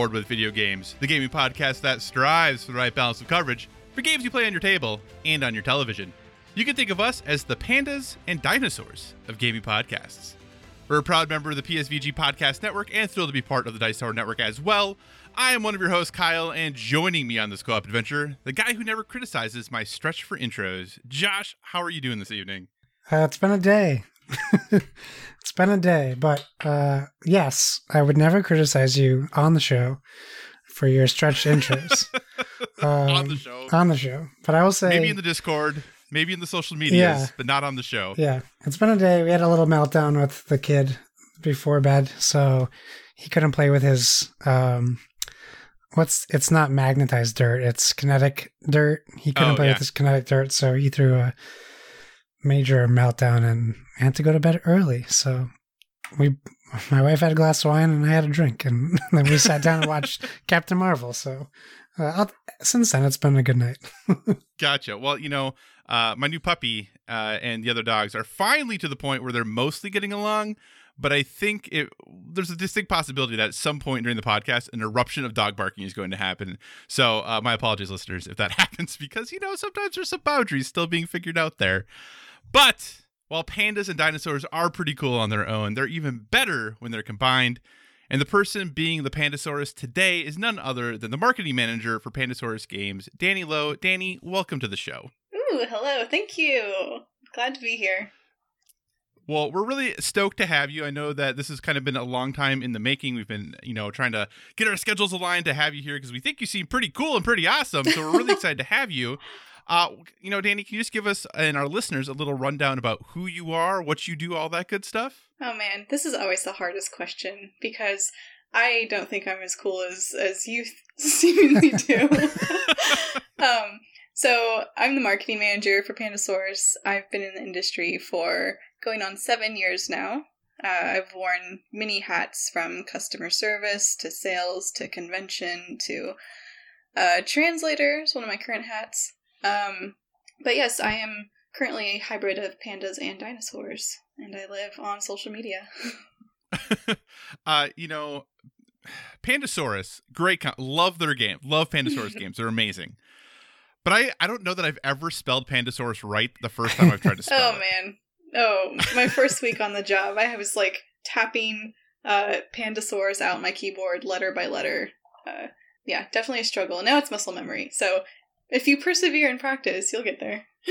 Board with Video Games, the gaming podcast that strives for the right balance of coverage for games you play on your table and on your television. You can think of us as the pandas and dinosaurs of gaming podcasts. We're a proud member of the PSVG Podcast Network and thrilled to be part of the Dice Tower Network as well. I am one of your hosts, Kyle, and joining me on this co op adventure, the guy who never criticizes my stretch for intros, Josh. How are you doing this evening? Uh, it's been a day. it's been a day, but uh, yes, I would never criticize you on the show for your stretched intros on the Um, show. on the show. But I will say, maybe in the Discord, maybe in the social medias, Yeah. but not on the show. yeah, it's been a day. We had a little meltdown with the kid before bed, so he couldn't play with his um, what's it's not magnetized dirt, it's kinetic dirt. He couldn't Oh, play yeah. with his kinetic dirt, so he threw a major meltdown and had to go to bed early. So we, my wife had a glass of wine and I had a drink, and then we sat down and watched Captain Marvel. So uh, since then, it's been a good night. Gotcha. Well, you know, uh, my new puppy uh, and the other dogs are finally to the point where they're mostly getting along. But I think it, there's a distinct possibility that at some point during the podcast, an eruption of dog barking is going to happen. So, uh, my apologies, listeners, if that happens, because, you know, sometimes there's some boundaries still being figured out there. But while pandas and dinosaurs are pretty cool on their own, they're even better when they're combined. And the person being the Pandasaurus today is none other than the marketing manager for Pandasaurus Games, Danny Lowe. Danny, welcome to the show. Ooh, hello. Thank you. Glad to be here. Well, we're really stoked to have you. I know that this has kind of been a long time in the making. We've been, you know, trying to get our schedules aligned to have you here because we think you seem pretty cool and pretty awesome. So we're really excited to have you. Uh, you know, Danny, can you just give us and our listeners a little rundown about who you are, what you do, all that good stuff? Oh man, this is always the hardest question because I don't think I'm as cool as as you seemingly do. um, so I'm the marketing manager for Pandasaurus. I've been in the industry for going on seven years now. Uh, I've worn many hats from customer service to sales to convention to uh, translator is one of my current hats. Um, but yes, I am currently a hybrid of pandas and dinosaurs, and I live on social media. uh, you know, Pandasaurus, great, com- love their game, love Pandasaurus games, they're amazing. But I, I don't know that I've ever spelled Pandasaurus right the first time I've tried to spell oh it. man. Oh, my first week on the job, I was like tapping uh Pandasaurus out my keyboard letter by letter. Uh yeah, definitely a struggle. Now it's muscle memory. So if you persevere and practice, you'll get there.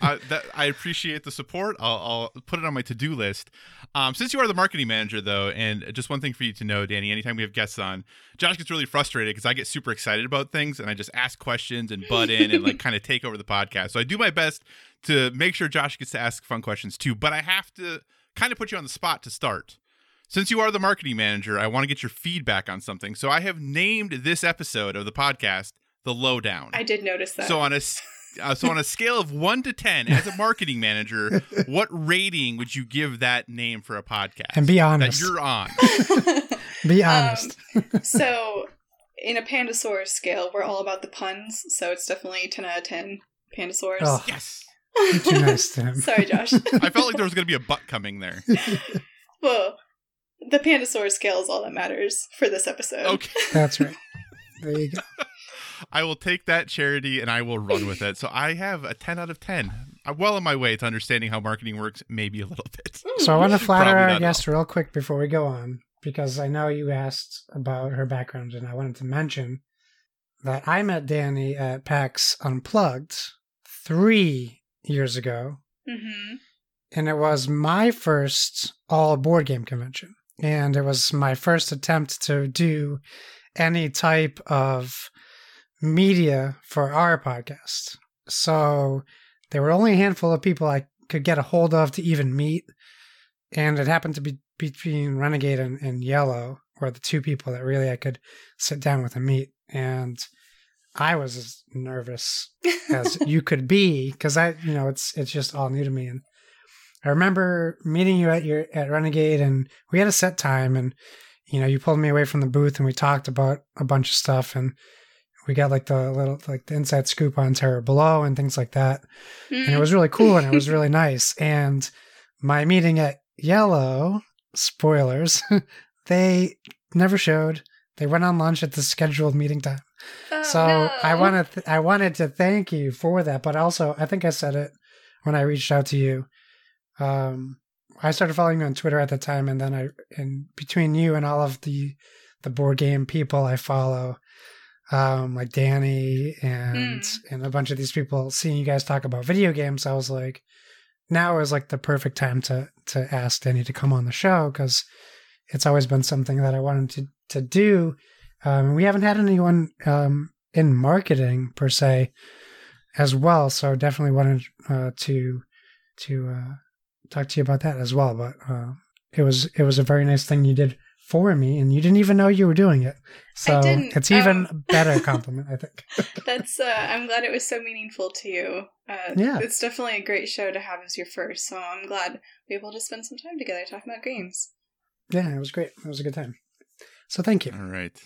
I, that, I appreciate the support. I'll, I'll put it on my to do list. Um, since you are the marketing manager, though, and just one thing for you to know, Danny, anytime we have guests on, Josh gets really frustrated because I get super excited about things and I just ask questions and butt in and like kind of take over the podcast. So I do my best to make sure Josh gets to ask fun questions too, but I have to kind of put you on the spot to start. Since you are the marketing manager, I want to get your feedback on something. So I have named this episode of the podcast The Lowdown. I did notice that. So on a s- uh, so on a scale of one to ten, as a marketing manager, what rating would you give that name for a podcast? And be that honest. you're on. Be Um, honest. so in a Pandasaurus scale, we're all about the puns, so it's definitely ten out of ten Pandasaurus. Oh. yes, too nice to him. Sorry, Josh. I felt like there was going to be a butt coming there. well, the Pandasaurus scale is all that matters for this episode. Okay, That's right. There you go. I will take that charity and I will run with it. So I have a ten out of ten. I'm well on my way to understanding how marketing works, maybe a little bit. So I want to flatter our not guest real quick before we go on, because I know you asked about her background, and I wanted to mention that I met Danny at PAX Unplugged three years ago, Mm-hmm. and it was my first all board game convention, and it was my first attempt to do any type of media for our podcast. So there were only a handful of people I could get a hold of to even meet. and it happened to be between Renegade and, and Yellow were the two people that really I could sit down with and meet. And I was as nervous as you could be because I, you know, it's it's just all new to me. And I remember meeting you at your at Renegade, and we had a set time, and you know, you pulled me away from the booth, and we talked about a bunch of stuff, and we got like the little like the inside scoop on Terror Below and things like that, and it was really cool and it was really nice. And my meeting at Yellow, spoilers, they never showed. They went on lunch at the scheduled meeting time. Oh, so no. I wanted th- I wanted to thank you for that, but also I think I said it when I reached out to you. Um, I started following you on Twitter at the time, and then I and between you and all of the the board game people I follow, um, like Danny and Mm. and a bunch of these people, seeing you guys talk about video games, I was like, now is like the perfect time to to ask Danny to come on the show because it's always been something that I wanted to to do. Um, we haven't had anyone um, in marketing per se as well, so definitely wanted uh, to to uh, talk to you about that as well. But uh, it was it was a very nice thing you did for me, and you didn't even know you were doing it. So didn't, it's even um, a better compliment, I think. That's. Uh, I'm glad it was so meaningful to you. Uh, Yeah. it's definitely a great show to have as your first. So I'm glad we were able to spend some time together talking about games. yeah, it was great. It was a good time. So thank you. All right.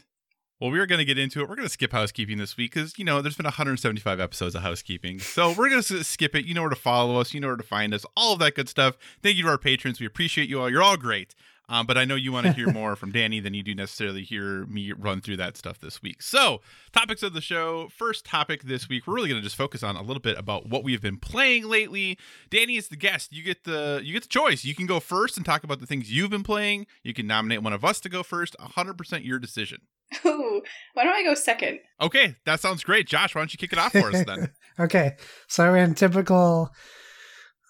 Well, we are going to get into it. We're going to skip housekeeping this week because, you know, there's been 175 episodes of housekeeping. So we're going to skip it. You know where to follow us. You know where to find us. All of that good stuff. Thank you to our patrons. We appreciate you all. You're all great. Um, but I know you want to hear more from Danny than you do necessarily hear me run through that stuff this week. So, topics of the show. First topic this week, we're really going to just focus on a little bit about what we've been playing lately. Danny is the guest. You get the you get the choice. You can go first and talk about the things you've been playing. You can nominate one of us to go first. 100% your decision. Ooh, why don't I go second? Okay, that sounds great. Josh, why don't you kick it off for us then? okay, so in typical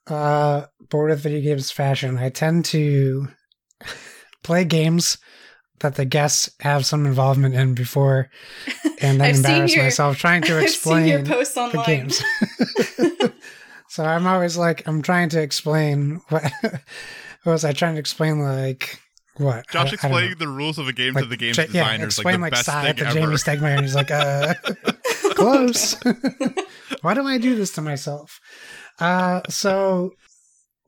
uh, board with video games fashion, I tend to play games that the guests have some involvement in before, and then embarrass your- myself trying to I've seen your explain posts the games. so I'm always like, I'm trying to explain what, what was I trying to explain? Like what? Josh I- I don't know. explaining the rules of a game to the game Ja- designer Yeah, explain like like, the best thing to ever. Jamey Stegmaier, and he's like, uh, close. Why do I do this to myself? Uh, so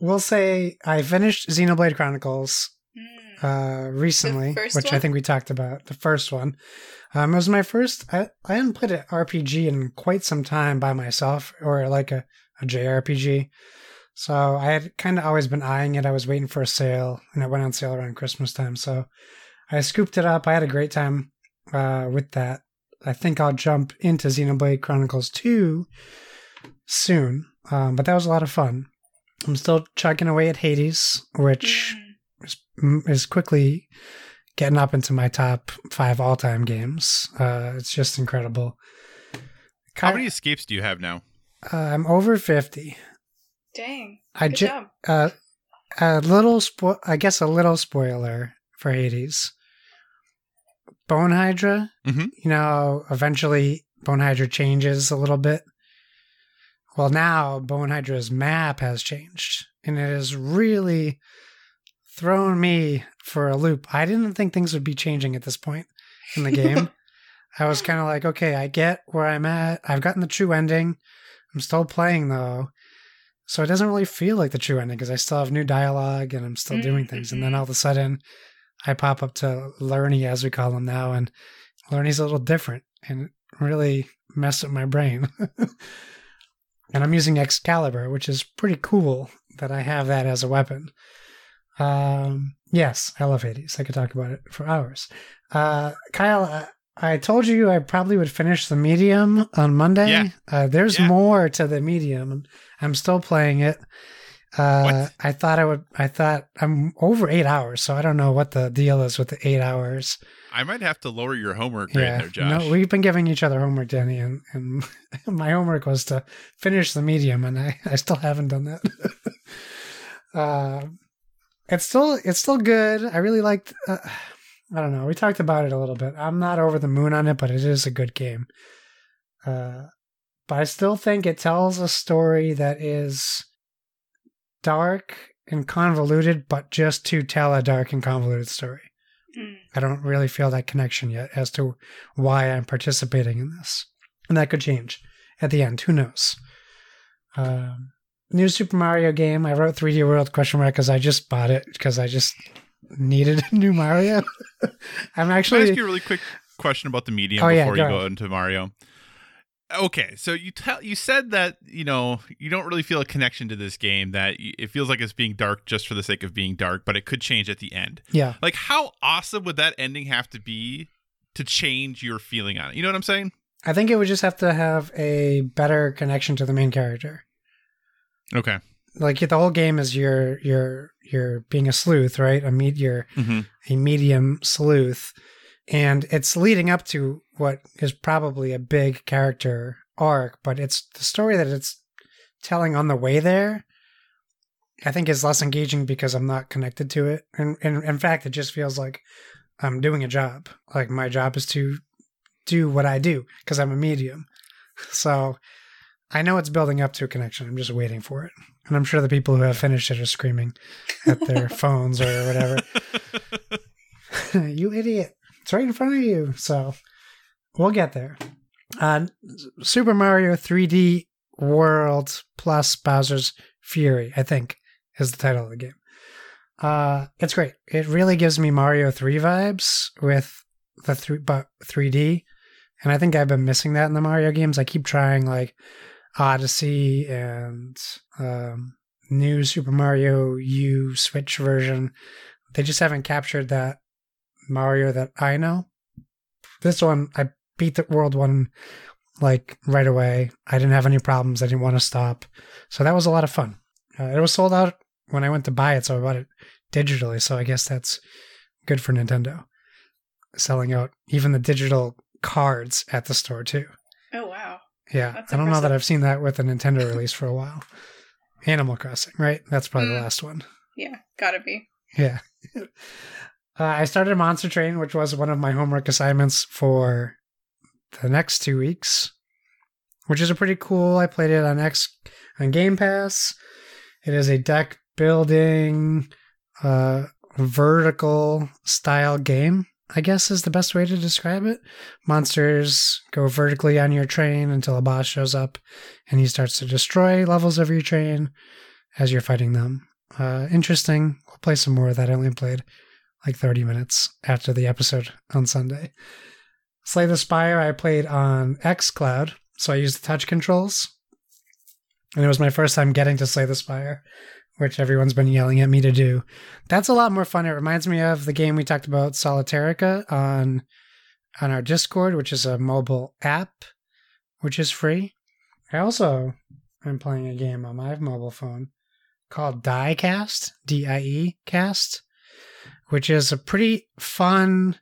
we'll say I finished Xenoblade Chronicles. Uh, recently, which I think we talked about. The first one. Um, it was my first. I, I hadn't played an RPG in quite some time by myself, or like a, a JRPG. So I had kind of always been eyeing it. I was waiting for a sale, and it went on sale around Christmas time. So I scooped it up. I had a great time uh, with that. I think I'll jump into Xenoblade Chronicles 2 soon, um, but that was a lot of fun. I'm still chugging away at Hades, which. Is, is quickly getting up into my top five all time games. Uh, it's just incredible. How many escapes do you have now? Uh, I'm over 50. Dang. I Good ju- job. uh, a little spo- I guess a little spoiler for Hades. Bone Hydra, Mhm. you know, eventually Bone Hydra changes a little bit. Well, now Bone Hydra's map has changed, and it is really thrown me for a loop. I didn't think things would be changing at this point in the game. I was kind of like, okay, I get where I'm at. I've gotten the true ending. I'm still playing though. So it doesn't really feel like the true ending because I still have new dialogue and I'm still doing things. And then all of a mm-hmm. sudden, I pop up to Lerny, as we call him now, and Lerny's a little different and really messed up my brain. and I'm using Excalibur, which is pretty cool that I have that as a weapon. Um, yes, I love Hades. I could talk about it for hours. Uh, Kyle, I, I told you I probably would finish the medium on Monday. Yeah. Uh, there's Yeah. more to the medium. I'm still playing it. Uh? I thought I would. I thought I'm over eight hours, so I don't know what the deal is with the eight hours. I might have to lower your homework grade there, Josh. no, we've been giving each other homework, Danny, and, and my homework was to finish the medium, and I, I still haven't done that. uh, it's still it's still good. I really liked. Uh, I don't know. We talked about it a little bit. I'm not over the moon on it, but it is a good game. Uh, but I still think it tells a story that is dark and convoluted, but just to tell a dark and convoluted story. Mm. I don't really feel that connection yet as to why I'm participating in this. And that could change at the end. Who knows? Um, new Super Mario game. I wrote 3D World question mark because I just bought it because I just needed a new Mario. I'm Can I actually. ask you a really quick question about the medium Oh, yeah, before you go go into Mario? Okay, so you tell you said that you know you don't really feel a connection to this game. That it feels like it's being dark just for the sake of being dark, but it could change at the end. Yeah. Like, how awesome would that ending have to be to change your feeling on it? You know what I'm saying? I think it would just have to have a better connection to the main character. Okay. Like the whole game is you're you're you're being a sleuth, right? A med- you're Mm-hmm. a medium sleuth, and it's leading up to what is probably a big character arc, but it's the story that it's telling on the way there. I think is less engaging because I'm not connected to it, and, and in fact, it just feels like I'm doing a job. Like my job is to do what I do because I'm a medium. So I know it's building up to a connection. I'm just waiting for it, and I'm sure the people who have finished it are screaming at their phones or whatever. you idiot. It's right in front of you. So we'll get there. Uh, Super Mario 3D World plus Bowser's Fury, I think, is the title of the game. Uh, it's great. It really gives me Mario 3 vibes with the but 3D. And I think I've been missing that in the Mario games. I keep trying like Odyssey and um, new Super Mario U Switch version. They just haven't captured that Mario that I know. This one, I beat the World One like right away. I didn't have any problems. I didn't want to stop. So that was a lot of fun. Uh, it was sold out when I went to buy it, so I bought it digitally. So I guess that's good for Nintendo. Selling out even the digital cards at the store too. Yeah, That's I don't know that. I've seen that with a Nintendo release for a while. Animal Crossing, right? That's probably the Mm. last one. Yeah, gotta be. Yeah. uh, I started Monster Train, which was one of my homework assignments for the next two weeks, which is a pretty cool. I played it on X on Game Pass. It is a deck building, uh, vertical style game. I guess is the best way to describe it. Monsters go vertically on your train until a boss shows up, and he starts to destroy levels of your train as you're fighting them. Uh, interesting. We'll play some more of that. I only played like 30 minutes after the episode on Sunday. Slay the Spire, I played on xCloud, so I used the touch controls. And it was my first time getting to Slay the Spire, which everyone's been yelling at me to do. That's a lot more fun. It reminds me of the game we talked about, Solitarica, on on our Discord, which is a mobile app, which is free. I also am playing a game on my mobile phone called Diecast, D I E cast, which is a pretty fun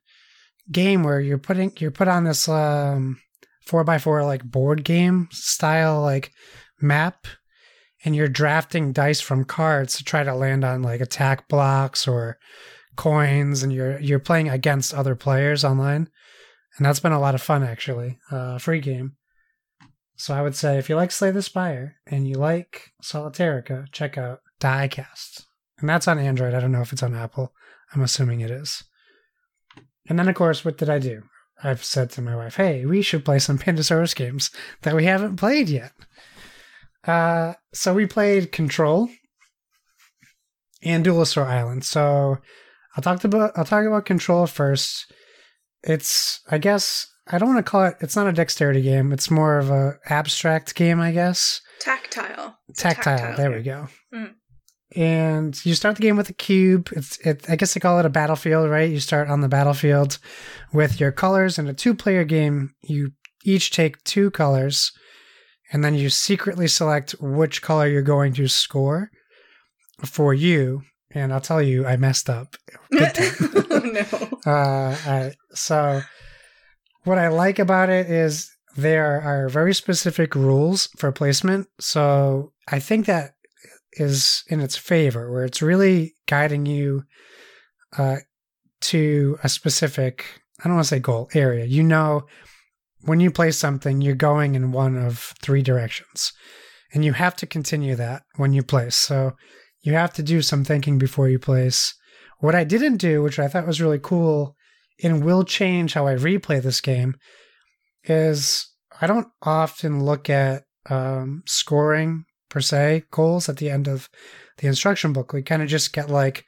game where you're putting you're put on this um four by four like board game style like map and you're drafting dice from cards to try to land on like attack blocks or coins and you're you're playing against other players online. And that's been a lot of fun actually uh free game. So i would say if you like slay the spire and you like solitarica check out diecast. And that's on android. I don't know if it's on apple. I'm assuming it is. And then of course what did i do? I've said to my wife hey we should play some pandasaurus games that we haven't played yet uh, so we played Control and Duelosaur Island. So I'll talk about I'll talk about Control first. It's I guess I don't want to call it. It's not a dexterity game. It's more of a abstract game, I guess. Tactile. A Tactile. there we go. Mm. And you start the game with a cube. It's it. I guess they call it a battlefield, right? You start on the battlefield with your colors. In a two-player game, you each take two colors, and then you secretly select which color you're going to score for you. And I'll tell you, I messed up. Oh no. Uh, I, so, what I like about it is there are very specific rules for placement. So, I think that is in its favor, where it's really guiding you uh, to a specific, I don't want to say goal area. You know, when you place something, you're going in one of three directions, and you have to continue that when you place. So, you have to do some thinking before you place. What I didn't do, which I thought was really cool and will change how I replay this game, is I don't often look at um, scoring per se goals at the end of the instruction book. We kind of just get like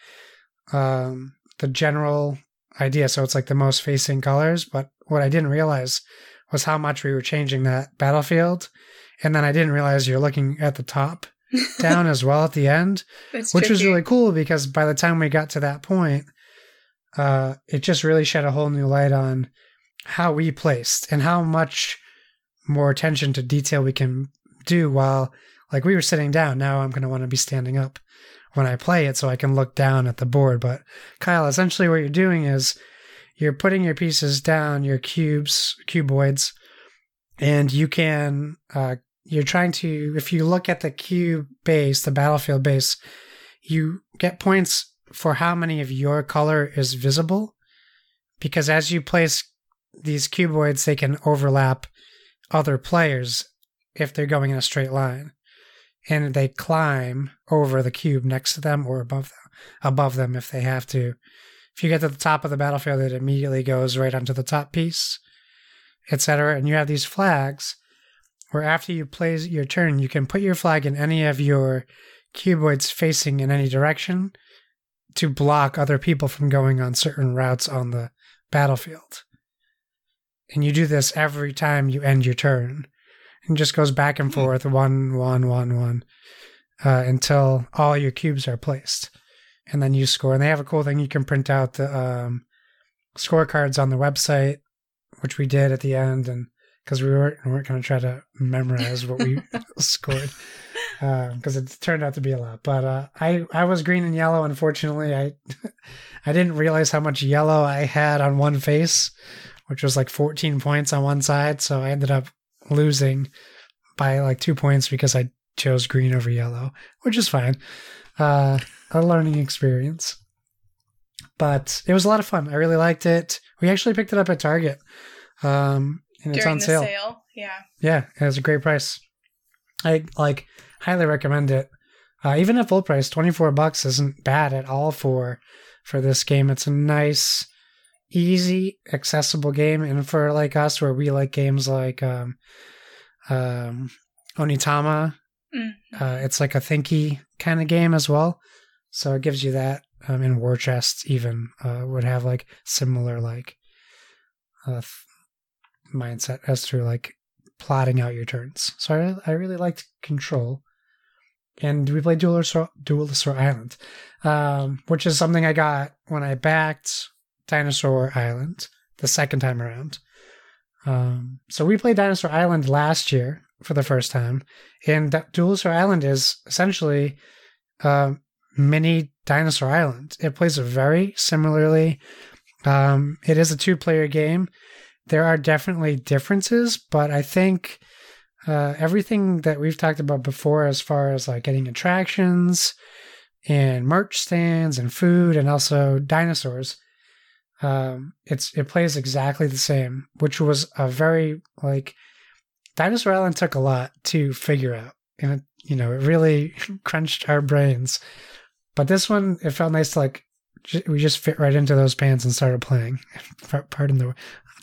um, the general idea. So it's like the most facing colors. But what I didn't realize was how much we were changing that battlefield. And then I didn't realize you're looking at the top down as well at the end, It's which was really cool because by the time we got to that point, uh, it just really shed a whole new light on how we placed and how much more attention to detail we can do while like we were sitting down. Now I'm going to want to be standing up when I play it so I can look down at the board. But Kyle, essentially what you're doing is you're putting your pieces down, your cubes, cuboids, and you can, uh, you're trying to, if you look at the cube base, the battlefield base, you get points for how many of your color is visible. Because as you place these cuboids, they can overlap other players if they're going in a straight line. And they climb over the cube next to them or above them, above them if they have to. If you get to the top of the battlefield, it immediately goes right onto the top piece, etc. And you have these flags where after you play your turn, you can put your flag in any of your cuboids facing in any direction to block other people from going on certain routes on the battlefield. And you do this every time you end your turn. And just goes back and forth, one, one, one, one, uh, until all your cubes are placed. And then you score. And they have a cool thing you can print out the um, scorecards on the website, which we did at the end. And because we weren't, we weren't going to try to memorize what we scored because it turned out to be a lot. But uh, I I was green and yellow. Unfortunately, I I didn't realize how much yellow I had on one face, which was like 14 points on one side. So I ended up losing by like two points because I chose green over yellow, which is fine. Uh, a learning experience. But it was a lot of fun. I really liked it. We actually picked it up at Target. Um, and it's during on the sale. sale. Yeah. Yeah, it was a great price. I like highly recommend it. Uh, even at full price, twenty four bucks isn't bad at all for for this game. It's a nice, easy, accessible game, and for like us, where we like games like um, um, Onitama, Mm. uh, it's like a thinky kind of game as well. So it gives you that. Um, and War chests, even uh, would have like similar like uh, th- mindset as to like plotting out your turns. So I, I really liked Control. And we played Duelosaur, Duelosaur Island, um, which is something I got when I backed Dinosaur Island the second time around. Um, so we played Dinosaur Island last year for the first time, and that Duelosaur Island is essentially uh, mini Dinosaur Island. It plays very similarly. Um, it is a two-player game. There are definitely differences, but I think uh, everything that we've talked about before, as far as like getting attractions and merch stands and food, and also dinosaurs, um, it's it plays exactly the same, which was a very like Dinosaur Island took a lot to figure out, and it, you know it really crunched our brains. But this one, it felt nice to like j- we just fit right into those pants and started playing. Pardon the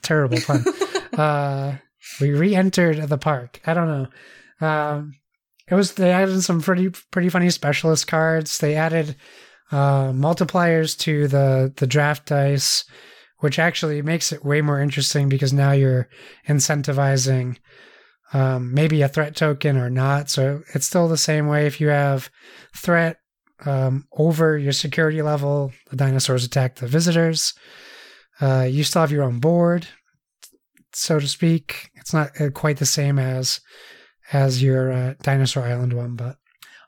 terrible pun. uh, we re-entered the park. I don't know. Um, it was they added some pretty pretty funny specialist cards. They added uh, multipliers to the the draft dice, which actually makes it way more interesting because now you're incentivizing um, maybe a threat token or not. So it's still the same way. If you have threat um, over your security level, the dinosaurs attack the visitors. Uh, you still have your own board, so to speak. It's not uh, quite the same as as your uh, Dinosaur Island one, but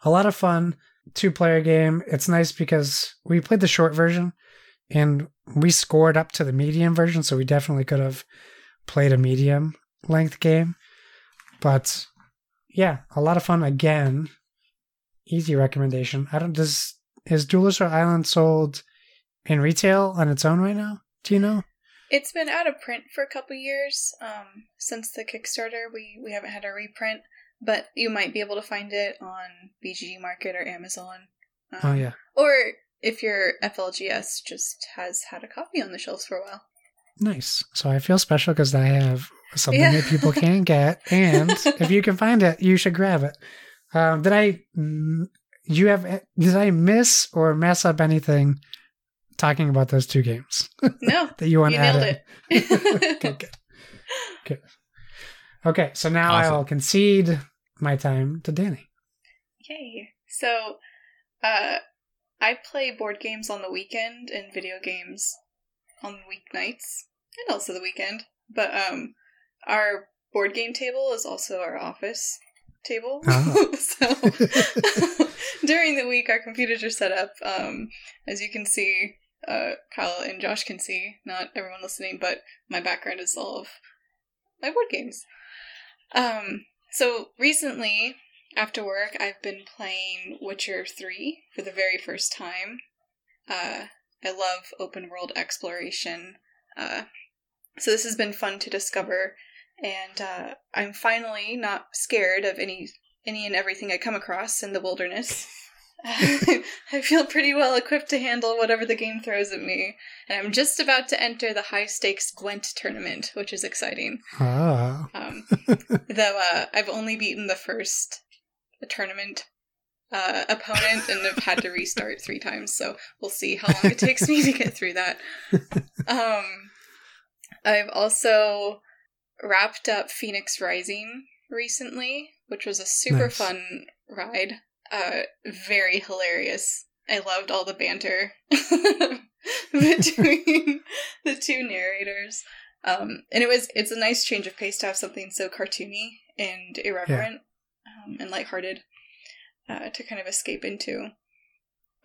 a lot of fun. Two player game. It's nice because we played the short version and we scored up to the medium version, so we definitely could have played a medium length game. But yeah, a lot of fun again. Easy recommendation. I don't does is Duelosaur Island sold in retail on its own right now? Do you know? It's been out of print for a couple years. Um, since the Kickstarter, we we haven't had a reprint, but you might be able to find it on BG Market or Amazon. Um, Oh yeah, Or if your FLGS just has had a copy on the shelves for a while. nice. So I feel special because I have something Yeah. that people can't get, and if you can find it, you should grab it. Um, did I? mm, You have? Did I miss or mess up anything talking about those two games No, that you want you to add? nailed in? it. okay, good. Good. Okay, so now Awesome. I'll concede my time to Danny. Yay. So, uh, I play board games on the weekend and video games on weeknights and also the weekend. But um, our board game table is also our office table. Oh. so during the week, our computers are set up. Um, as you can see, uh, Kyle and Josh can see. Not everyone listening, but my background is all of my board games. Um, so recently, after work, I've been playing Witcher 3 for the very first time. Uh, I love open world exploration. Uh, so this has been fun to discover, and uh, I'm finally not scared of any any and everything I come across in the wilderness. I feel pretty well equipped to handle whatever the game throws at me, and I'm just about to enter the high stakes Gwent tournament, which is exciting. Oh, Um, though uh, I've only beaten the first tournament uh, opponent and have had to restart three times, so we'll see how long it takes me to get through that. Um, I've also wrapped up Fenyx Rising recently, which was a super Nice. fun ride. Uh, very hilarious. I loved all the banter between the two narrators. Um, and it was it's a nice change of pace to have something so cartoony and irreverent um, and lighthearted uh, to kind of escape into.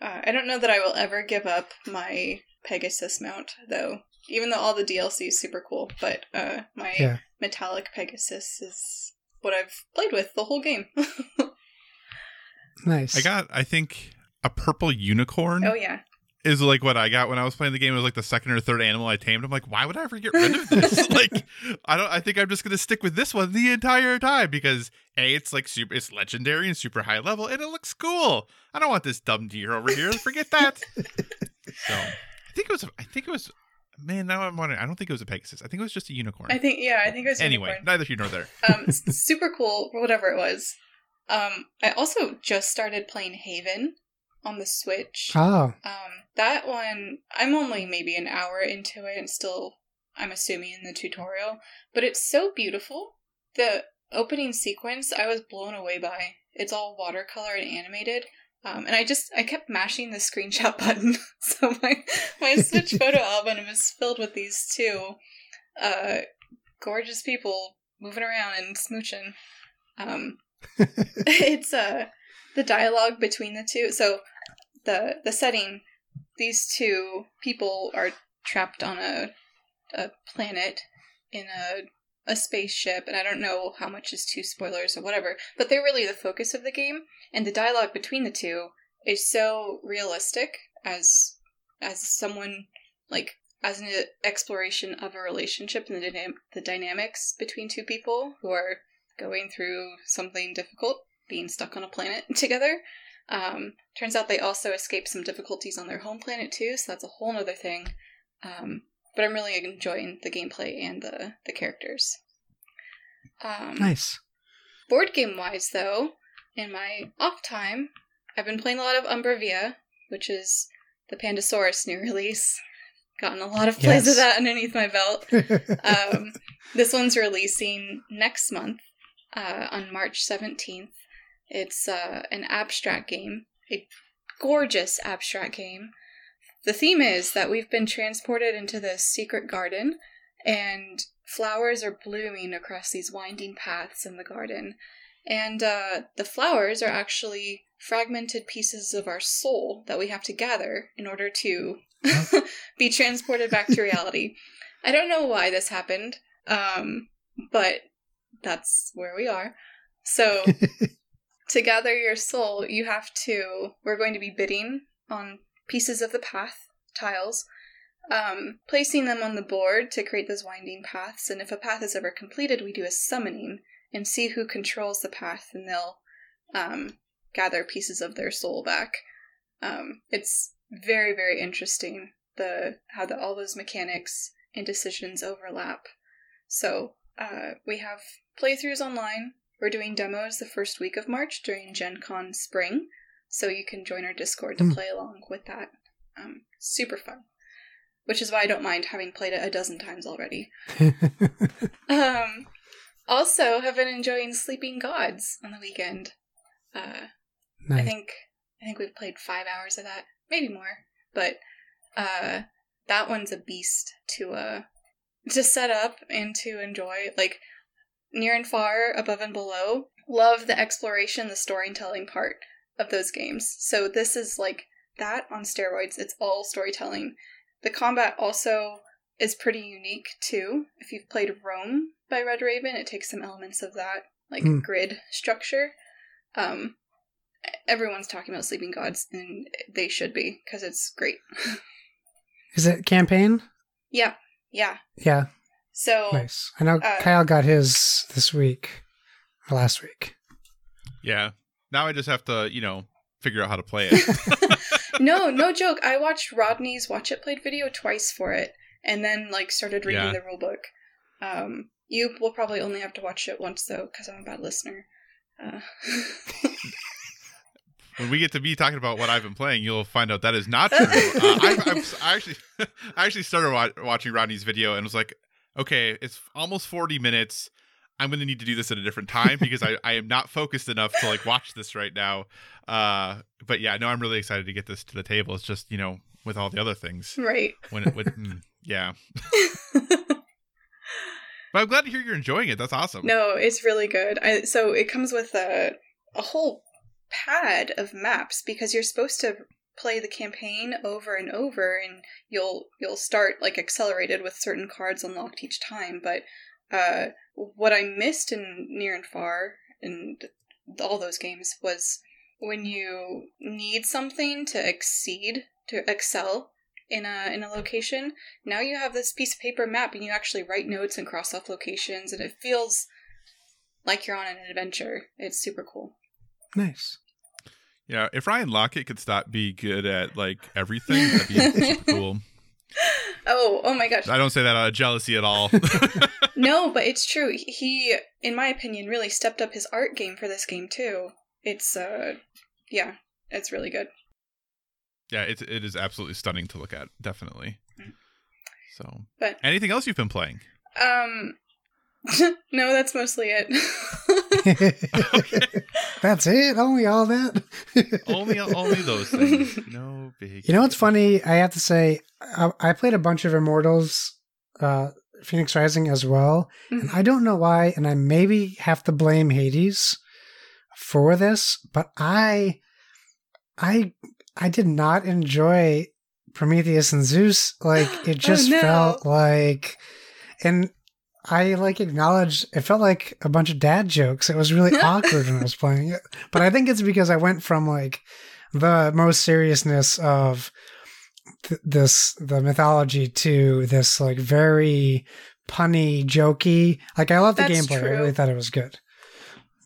Uh, I don't know that I will ever give up my Pegasus mount, though. Even though all the DLC is super cool, but uh, my Yeah. metallic Pegasus is what I've played with the whole game. nice. I got, I think, a purple unicorn oh yeah, is like what I got when I was playing the game. It was like the second or third animal I tamed. I'm like, why would I ever get rid of this? like, I don't. I think I'm just gonna stick with this one the entire time because a, it's like super, it's legendary and super high level, and it looks cool. I don't want this dumb deer over here. Forget that. so, I think it was. I think it was. Man, now I'm wondering. I don't think it was a Pegasus. I think it was just a unicorn. I think yeah, I think it was anyway, unicorn. neither here nor there. um, super cool, whatever it was. Um, I also just started playing Haven on the Switch. Oh, Um, that one, I'm only maybe an hour into it and still, I'm assuming, in the tutorial. But it's so beautiful. The opening sequence, I was blown away by. It's all watercolor and animated. Um, and I just, I kept mashing the screenshot button. so my, my Switch photo album is filled with these two, uh, gorgeous people moving around and smooching. Um, it's, uh, the dialogue between the two. So the the setting, these two people are trapped on a a planet in a a spaceship, and I don't know how much is two spoilers or whatever, but they're really the focus of the game, and the dialogue between the two is so realistic as as someone like as an exploration of a relationship and the, dynam- the dynamics between two people who are going through something difficult, being stuck on a planet together. Um, turns out they also escaped some difficulties on their home planet too, so that's a whole other thing. Um, but I'm really enjoying the gameplay and the the characters. Um, nice. Board game wise, though, in my off time, I've been playing a lot of Umbravia, which is the Pandasaurus new release. Gotten a lot of plays of that underneath my belt. Um, this one's releasing next month uh, on March 17th. It's uh, an abstract game, a gorgeous abstract game. The theme is that we've been transported into this secret garden, and flowers are blooming across these winding paths in the garden. And uh, the flowers are actually fragmented pieces of our soul that we have to gather in order to be transported back to reality. I don't know why this happened, um, but that's where we are. So, to gather your soul, you have to. We're going to be bidding on pieces of the path tiles, um, placing them on the board to create those winding paths. And if a path is ever completed, we do a summoning and see who controls the path, and they'll um, gather pieces of their soul back. Um, it's very very interesting the how the all those mechanics and decisions overlap. So uh, we have playthroughs online. We're doing demos the first week of March during Gen Con Spring, so you can join our Discord to Mm. play along with that. Um, super fun, which is why I don't mind having played it a dozen times already. Um, also, have been enjoying Sleeping Gods on the weekend. Uh, I think I think we've played five hours of that, maybe more. But uh, that one's a beast to uh to set up and to enjoy. Like near and far, above and below. Love the exploration, the storytelling part of those games. So this is like that on steroids. It's all storytelling. The combat also is pretty unique too. If you've played Rome by Red Raven, it takes some elements of that, like Hmm. grid structure. Um, everyone's talking about Sleeping Gods, and they should be because it's great. Is it campaign? yeah, yeah. Yeah, So nice. I know uh, Kyle got his this week, or last week. Yeah. Now I just have to, you know, figure out how to play it. no, no joke. I watched Rodney's Watch It Played video twice for it, and then like started reading Yeah. the rule book. Um, you will probably only have to watch it once though, because I'm a bad listener. Uh, when we get to be talking about what I've been playing, you'll find out that is not true. Uh, I've, I've, I actually, I actually started wa- watching Rodney's video and was like, okay, it's almost forty minutes. I'm going to need to do this at a different time because I, I am not focused enough to like watch this right now. Uh, but yeah, no, I'm really excited to get this to the table. It's just you know with all the other things right. when it with mm, yeah. But I'm glad to hear you're enjoying it. That's awesome. No, it's really good. I, so it comes with a a whole pad of maps because you're supposed to play the campaign over and over, and you'll you'll start like accelerated with certain cards unlocked each time. But uh, what I missed in Near and Far and all those games was when you need something to exceed to excel in a in a location now you have this piece of paper map and you actually write notes and cross off locations and it feels like you're on an adventure it's super cool Nice. Yeah, if Ryan Laukat could stop be good at like everything, that'd be super cool. Oh oh my gosh I don't say that out of jealousy at all. no but it's true he in my opinion really stepped up his art game for this game too it's uh yeah it's really good yeah, it it is absolutely stunning to look at, definitely. Mm. So, But- anything else you've been playing? um no that's mostly it That's it. Only all that. Only only those things. No big. You know what's funny? I have to say, I, I played a bunch of Immortals, uh, Fenyx Rising as well, and I don't know why, and I maybe have to blame Hades for this, but I, I, I did not enjoy Prometheus and Zeus. Like it just no. felt like, and I like acknowledged it felt like a bunch of dad jokes. It was really awkward when I was playing it, but I think it's because I went from like the most seriousness of th- this the mythology to this like very punny jokey like i love the gameplay i really thought it was good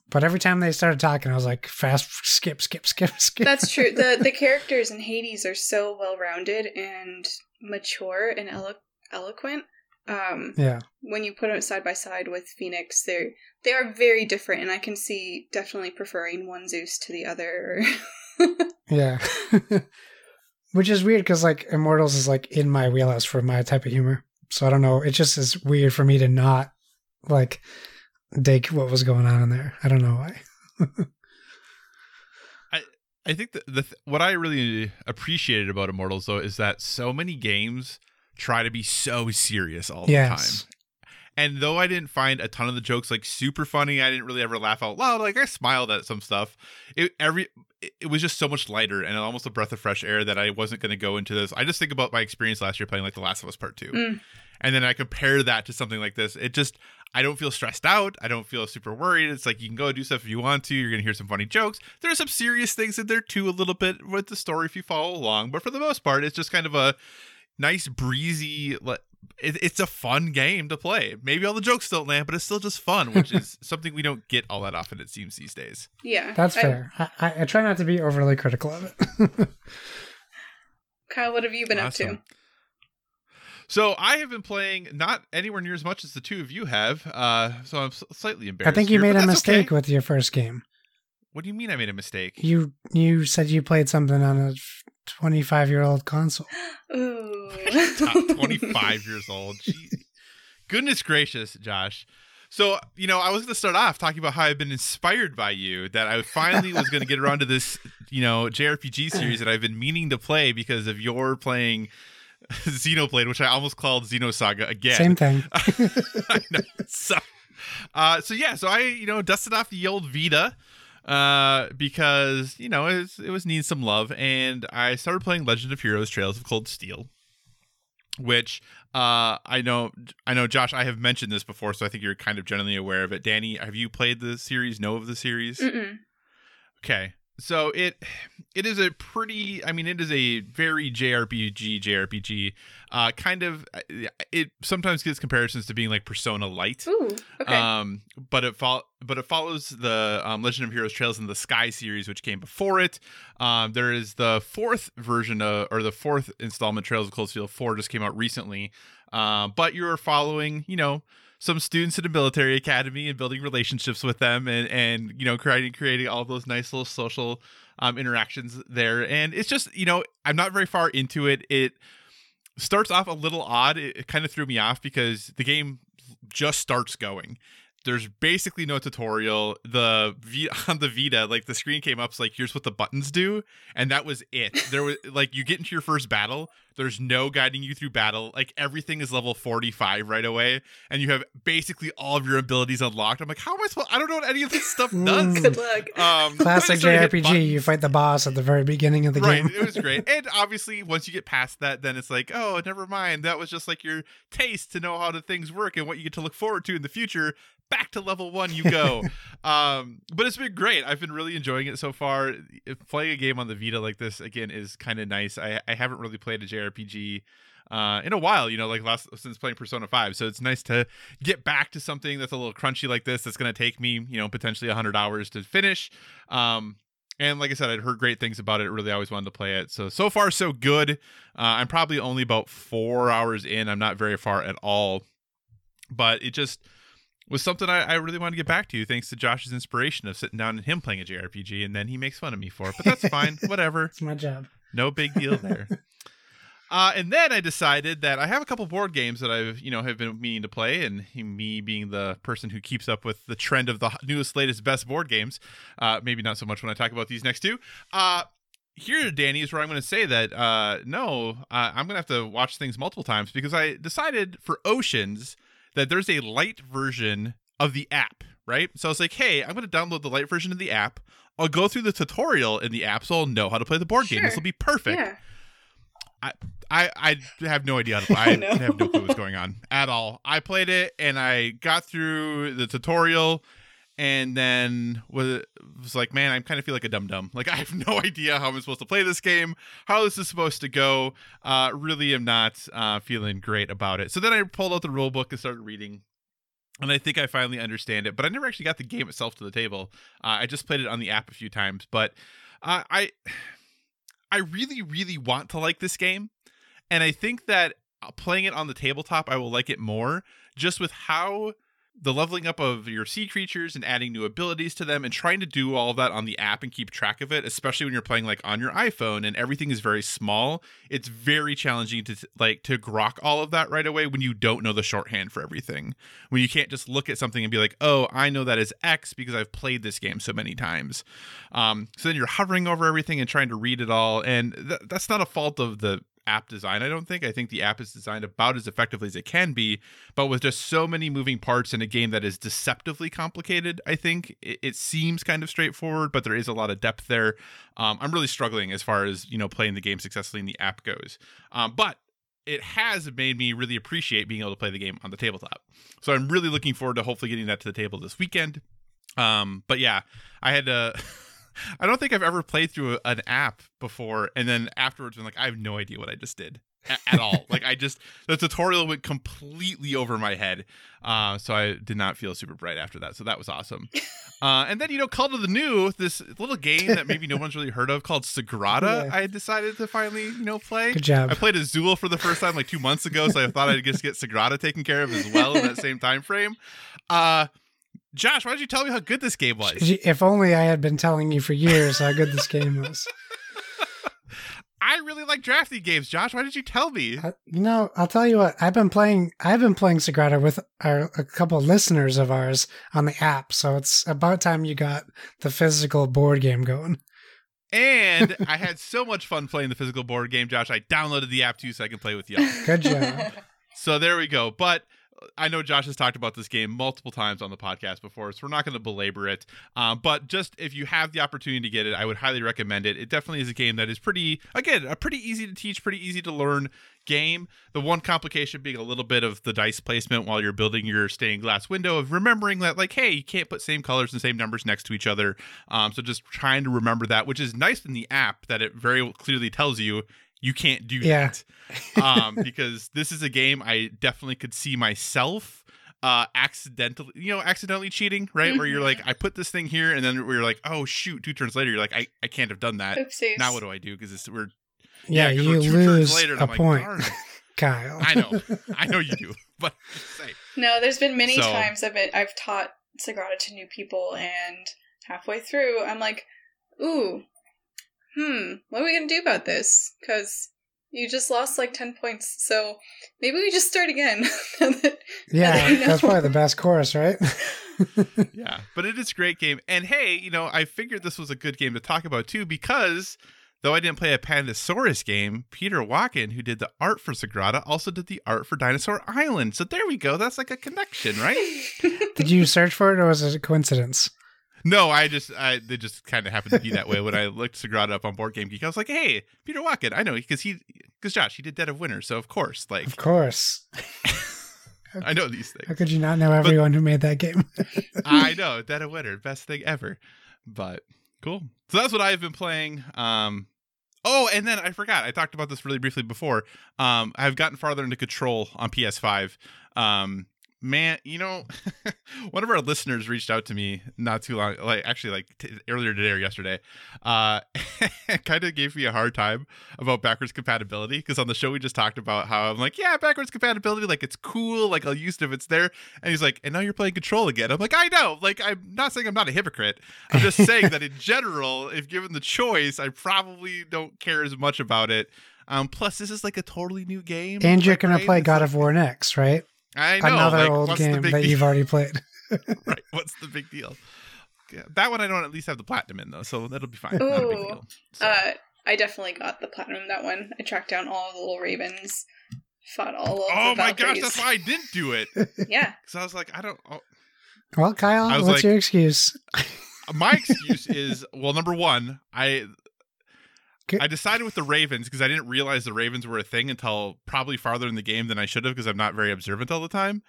but every time they started talking i was like fast skip skip skip skip That's true. The the characters in Hades are so well rounded and mature and elo- eloquent. Um, yeah. when you put them side by side with Fenyx, they're they are very different, and I can see definitely preferring one Zeus to the other. yeah. Which is weird because like immortals is like in my wheelhouse for my type of humor. So i don't know it just is weird for me to not like dig what was going on in there. I don't know why. I I think the, the th- what I really appreciated about Immortals though is that so many games try to be so serious all the time. And though I didn't find a ton of the jokes like super funny, I didn't really ever laugh out loud. Like I smiled at some stuff. It every it, it was just so much lighter and almost a breath of fresh air that I wasn't going to go into this. I just think about my experience last year playing like The Last of Us Part Two, Mm. and then I compare that to something like this. It just I don't feel stressed out. I don't feel super worried. It's like you can go do stuff if you want to. You're going to hear some funny jokes. There's some serious things in there too, a little bit with the story if you follow along. But for the most part, it's just kind of a nice breezy, le- it, it's a fun game to play. Maybe all the jokes don't land, but it's still just fun, which is something we don't get all that often. It seems these days. Yeah, That's I- fair. I, I, I try not to be overly critical of it. Kyle, what have you been up to? So I have been playing not anywhere near as much as the two of you have. Uh, so I'm slightly embarrassed. I think you here, made a that's okay. mistake with your first game. What do you mean I made a mistake? You you said you played something on a 25 year old console. Ooh. Top 25 years old. Gee. Goodness gracious, Josh. So, you know, I was going to start off talking about how I've been inspired by you, that I finally was going to get around to this, you know, JRPG series that I've been meaning to play because of your playing Xenoblade, which I almost called Xenosaga again. Same thing. I know. So, uh, so yeah, so I, you know, dusted off the old Vita uh, because you know it was, it was needing some love, and I started playing Legend of Heroes: Trails of Cold Steel, which uh, I know, I know, Josh. I have mentioned this before, so I think you're kind of generally aware of it. Danny, have you played the series? Know of the series? Mm-mm. Okay. So it it is a pretty I mean it is a very JRPG JRPG uh kind of it sometimes gets comparisons to being like Persona Light. Ooh. Okay. Um but it fol- but it follows the um, Legend of Heroes Trails in the Sky series which came before it. Um there is the fourth version of or the fourth installment Trails of Cold Steel 4 just came out recently. Um but you're following, you know, some students at a military academy and building relationships with them and and you know creating creating all those nice little social um, interactions there. And it's just you know i'm not very far into it. It starts off a little odd. It, it kind of threw me off because the game just starts going. There's basically no tutorial. The v on the vita like the screen came up it's like here's what the buttons do and that was it. There was like you get into your first battle there's no guiding you through battle. Like everything is level 45 right away and you have basically all of your abilities unlocked. I'm like how am i supposed i don't know what any of this stuff does. Mm. Good luck. um Classic I started hitting JRPG. You fight the boss at the very beginning of the right game. it was great. And obviously once you get past that then it's like oh never mind. That was just like your taste to know how the things work and what you get to look forward to in the future. Back to level one you go. Um but it's been great. I've been really enjoying it so far. If playing a game on the vita like this again is kind of nice. I i haven't really played a jrpg uh, in a while, you know, like last since playing Persona 5. So it's nice to get back to something that's a little crunchy like this that's going to take me, you know, potentially 100 hours to finish. Um, and like I said, I'd heard great things about it. Really always wanted to play it. So, so far, so good. Uh, I'm probably only about four hours in. I'm not very far at all. But it just was something I, I really wanted to get back to, thanks to Josh's inspiration of sitting down and him playing a JRPG. And then he makes fun of me for it. But that's fine. Whatever. It's my job. No big deal there. Uh, and then I decided that I have a couple board games that I've, you know, have been meaning to play, and me being the person who keeps up with the trend of the newest, latest, best board games. Uh, maybe not so much when I talk about these next two. Uh, here, Danny, is where I'm going to say that uh, no, uh, I'm going to have to watch things multiple times because I decided for Oceans that there's a light version of the app, right? So I was like, hey, I'm going to download the light version of the app. I'll go through the tutorial in the app so I'll know how to play the board game. This will be perfect. Yeah. I, I I have no idea. I no. have no clue what's going on at all. I played it and I got through the tutorial and then was, was like, man, I kind of feel like a dum dum. Like I have no idea how I'm supposed to play this game, how this is supposed to go. Uh, really am not uh, feeling great about it. So then I pulled out the rule book and started reading. And I think I finally understand it, but I never actually got the game itself to the table. Uh, I just played it on the app a few times, but uh, I, I really, really want to like this game and I think that uh, playing it on the tabletop, I will like it more just with how the leveling up of your sea creatures and adding new abilities to them and trying to do all that on the app and keep track of it, especially when you're playing like on your iPhone and everything is very small. It's very challenging to like to grok all of that right away when you don't know the shorthand for everything. When you can't just look at something and be like, "Oh, I know that is X because I've played this game so many times." Um, so then you're hovering over everything and trying to read it all, and th- that's not a fault of the app design. I don't think. I think the app is designed about as effectively as it can be, but with just so many moving parts in a game that is deceptively complicated, I think it, it seems kind of straightforward, but there is a lot of depth there. Um, I'm really struggling as far as you know playing the game successfully in the app goes, um, but it has made me really appreciate being able to play the game on the tabletop. So I'm really looking forward to hopefully getting that to the table this weekend. Um, but yeah, I had to. I don't think I've ever played through an app before and then afterwards been like, I have no idea what I just did. a- at all. like I just the tutorial went completely over my head, uh, so I did not feel super bright after that. So that was awesome. Uh, and then you know, Call to the New, this little game that maybe no one's really heard of called Sagrada. Yeah. I decided to finally you know play. Good job. I played Azul for the first time like two months ago, so I thought I'd just get Sagrada taken care of as well in that same time frame. Uh, Josh, why don't you tell me how good this game was? If only I had been telling you for years how good this game was. I really like drafting games, Josh. Why did you tell me? Uh, you know, I'll tell you what. I've been playing. I've been playing Sagrada with our, a couple of listeners of ours on the app. So it's about time you got the physical board game going. And I had so much fun playing the physical board game, Josh. I downloaded the app too so I can play with y'all. Good job. So there we go. But I know Josh has talked about this game multiple times on the podcast before, so we're not going to belabor it. Um, but just if you have the opportunity to get it, I would highly recommend it. It definitely is a game that is pretty, again, a pretty easy to teach, pretty easy to learn game. The one complication being a little bit of the dice placement while you're building your stained glass window of remembering that, like, hey, you can't put same colors and same numbers next to each other. Um, so just trying to remember that, which is nice in the app that it very clearly tells you you can't do Yeah. that um, because this is a game I definitely could see myself uh accidentally you know accidentally cheating right where you're like i put this thing here and then we're like oh shoot two turns later you're like i, I can't have done that Oopsies. now what do i do because we're yeah, you we're two turns lose later, and a I'm like, point, "Darn. Kyle. i know i know you do but just say No, there's been many So- times I've been, I've taught Sagrada to new people, and halfway through, I'm like, "Ooh, hmm, what are we gonna do about this?" Because you just lost like ten points, so maybe we just start again. That- yeah, you know. that's probably the best course, right? yeah but it is a great game and hey you know i figured this was a good game to talk about too because though i didn't play a pandasaurus game peter wocken who did the art for sagrada also did the art for dinosaur island so there we go that's like a connection right Did you search for it, or was it a coincidence? No i just i they just kind of happened to be that way when i looked sagrada up on board game geek i was like hey peter wocken i know because he because josh he did dead of winter so of course like Of course. i know these things How could you not know everyone who made that game? I know, Dead of Winter, best thing ever. But cool. So that's what I've been playing. Um Oh, and then I forgot. I talked about this really briefly before. Um I've gotten farther into Control on PS5. Um man, you know, one of our listeners reached out to me not too long like actually like t- earlier today or yesterday. Uh kind of gave me a hard time about backwards compatibility because on the show we just talked about how I'm like, yeah, backwards compatibility like it's cool, like I'll use it if it's there. And he's like, and now you're playing Control again. I'm like, I know. Like, I'm not saying I'm not a hypocrite. I'm just saying that in general, if given the choice, I probably don't care as much about it. Um, plus, this is like a totally new game. and you're Like, going right? to play God of War next, right? I know. Another like, old game that deal? you've already played. right. What's the big deal? Yeah, that one I don't at least have the platinum in though, so that'll be fine. Not a big Ooh. deal. So- uh, I definitely got the platinum that one. I tracked down all the little ravens, fought all of oh the my gosh, that's why I didn't do it. yeah, Because I was like, I don't. Oh. Well, Kyle, what's like- your excuse? my excuse is well number one i Good. I decided with the ravens because i didn't realize the ravens were a thing until probably farther in the game than i should have because i'm not very observant all the time.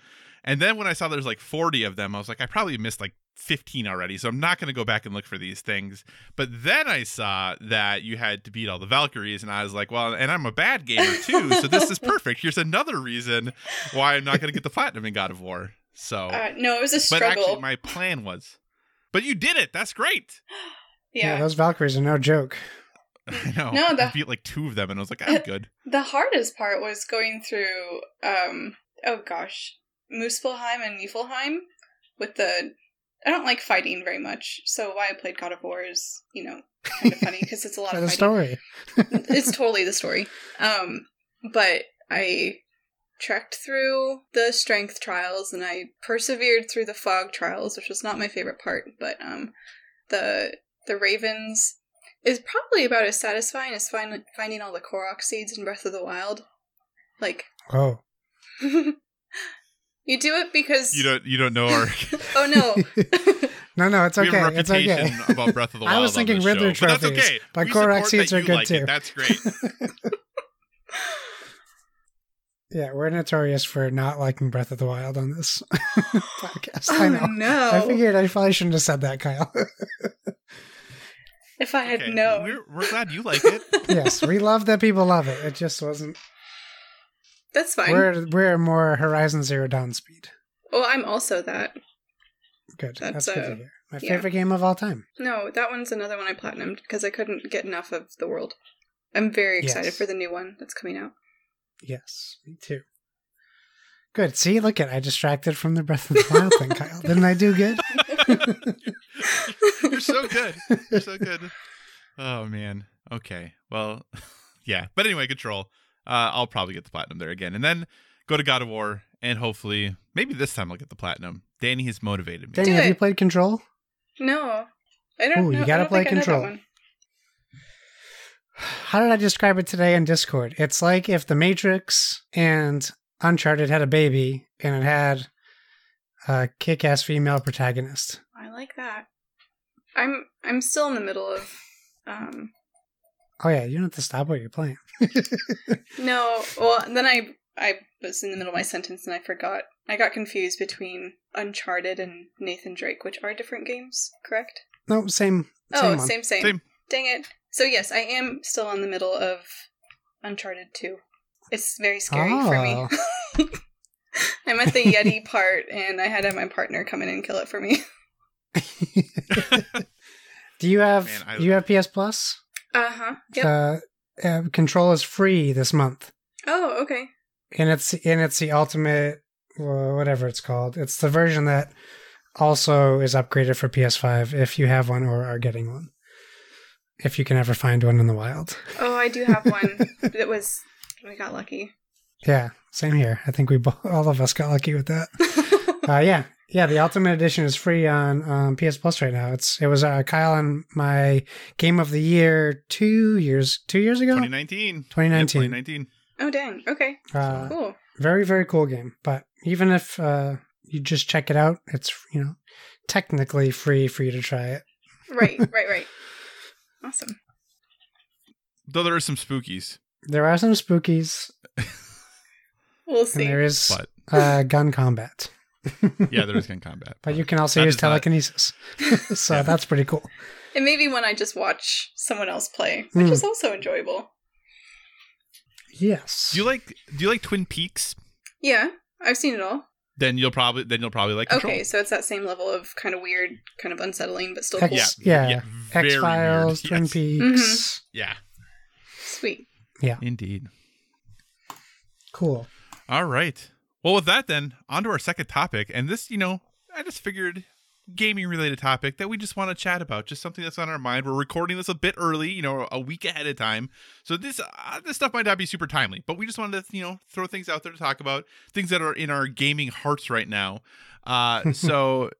And then when i saw there's like 40 of them i was like i probably missed like 15 already so i'm not going to go back and look for these things. But then i saw that you had to beat all the valkyries and i was like well and i'm a bad gamer too so this is perfect. Here's another reason why i'm not going to get the platinum in god of war. So uh, no, it was a but struggle. actually my plan was. But you did it! That's great! Yeah. those Valkyries are no joke. I know. No, the- I beat like two of them, and I was like, I'm good. The hardest part was going through, um, oh gosh, Muspelheim and Niflheim with the. I don't like fighting very much, so why I played God of War is, you know, kind of funny because it's a lot of the fighting. story. it's totally the story. Um, but I trekked through the strength trials and I persevered through the fog trials, which was not my favorite part. But um, the the ravens is probably about as satisfying as find, finding all the Korok seeds in Breath of the Wild. Like Oh. you do it because You don't. You don't know our. oh no No, no, it's we have a okay. It's okay. about Breath of the Wild. I was thinking this Riddler show, but That's okay. but we Korok seeds are good like too. It. That's great. Yeah, we're notorious for not liking Breath of the Wild on this podcast. I oh know. no I figured I probably shouldn't have said that, Kyle. If I had Okay, known We're, we're glad you like it. yes, we love that people love it. It just wasn't. That's fine. We're we're more Horizon Zero Dawn speed. well, I'm also that. Good. That's, That's, good uh, to hear. My yeah. favorite game of all time. No, that one's another one I platinumed because I couldn't get enough of the world. I'm very excited Yes. for the new one that's coming out. Yes, me too. Good. See, look at I distracted from the Breath of the Wild thing, Kyle. Didn't I do good? You're so good. You're so good. Oh man. Okay. Well, yeah. But anyway, control. Uh, I'll probably get the platinum there again, and then go to God of War, and hopefully, maybe this time I'll get the platinum. Danny has motivated me. Danny, Do have you played Control? No, I don't. Ooh, you know. I gotta play think I know that Control. How did I describe it today in Discord? It's like if The Matrix and Uncharted had a baby and it had a kick-ass female protagonist. I like that. I'm I'm still in the middle of. Um, Oh yeah, you don't have to stop what you're playing. no, well then I I was in the middle of my sentence and I forgot. I got confused between Uncharted and Nathan Drake, which are different games, correct? No, same. Oh, same one. same, same, Same. Dang it. So yes, I am still in the middle of Uncharted 2. It's very scary for Oh. me. I'm at the Yeti part, and I had to have my partner come in and kill it for me. Do you have Man, I- do you have PS Plus? Uh huh. Yep. Uh, uh, Control is free this month, oh, okay. and it's and it's the ultimate, uh, whatever it's called. It's the version that also is upgraded for PS5 if you have one or are getting one. If you can ever find one in the wild. Oh, I do have one it was. We got lucky. Yeah, same here. I think we both, all of us got lucky with that. Uh, yeah, yeah. The Ultimate Edition is free on um, PS Plus right now. It's it was uh, Kyle and my game of the year two years two years ago. 2019. 2019. Yeah, 2019. oh, dang. Okay. Uh, Cool. very very cool game. But even if uh, you just check it out, it's you know technically free for you to try it. Right, right, right. Awesome. Though there are some spookies. There are some spookies, We'll and see. there is But uh, gun combat. yeah, there is gun combat. But you can also use is not- telekinesis, so Yeah. that's pretty cool. And maybe when I just watch someone else play, which Hmm. is also enjoyable. Yes. Do you like Do you like Twin Peaks? Yeah, I've seen it all. Then you'll probably then you'll probably like Control. Okay, so it's that same level of kind of weird, kind of unsettling, but still X- cool. Yeah, yeah. very X Files. Twin Yes. Peaks. Yeah, Sweet. Yeah. Indeed. Cool. All right. Well, with that, then on to our second topic, and this, you know, I just figured gaming related topic that we just want to chat about, just something that's on our mind. We're recording this a bit early, you know, a week ahead of time, so this uh, this stuff might not be super timely, but we just wanted to, you know, throw things out there to talk about things that are in our gaming hearts right now. Uh, so.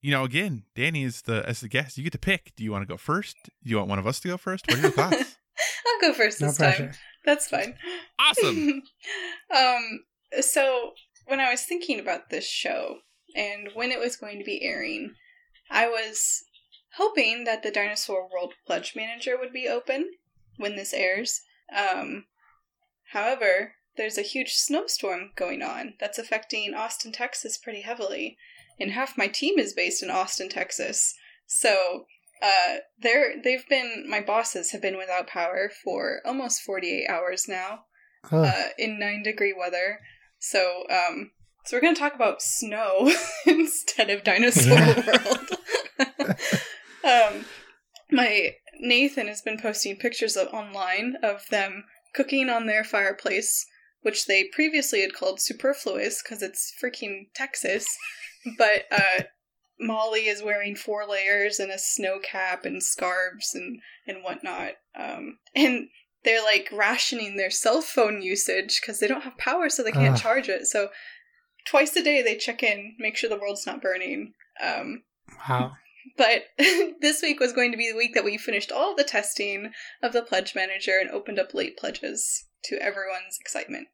You know, again, Danny is the as the guest. You get to pick. Do you want to go first? Do you want one of us to go first? What are your thoughts? I'll go first No this pressure. time. That's fine. awesome. um, so when I was thinking about this show and when it was going to be airing, I was hoping that the Dinosaur World Pledge Manager would be open when this airs. Um, however, there's a huge snowstorm going on that's affecting Austin, Texas pretty heavily, and half my team is based in Austin, Texas. So uh, they're they've been my bosses have been without power for almost 48 hours now Ugh. uh, in nine degree weather. So, um, so we're gonna talk about snow instead of dinosaur world. um, my Nathan has been posting pictures of online of them cooking on their fireplace, which they previously had called superfluous because it's freaking Texas. But uh, Molly is wearing four layers and a snow cap and scarves and and whatnot. Um, and they're like rationing their cell phone usage because they don't have power, so they can't Ugh. charge it. So twice a day they check in, make sure the world's not burning. Um, wow. but this week was going to be the week that we finished all the testing of the pledge manager and opened up late pledges to everyone's excitement.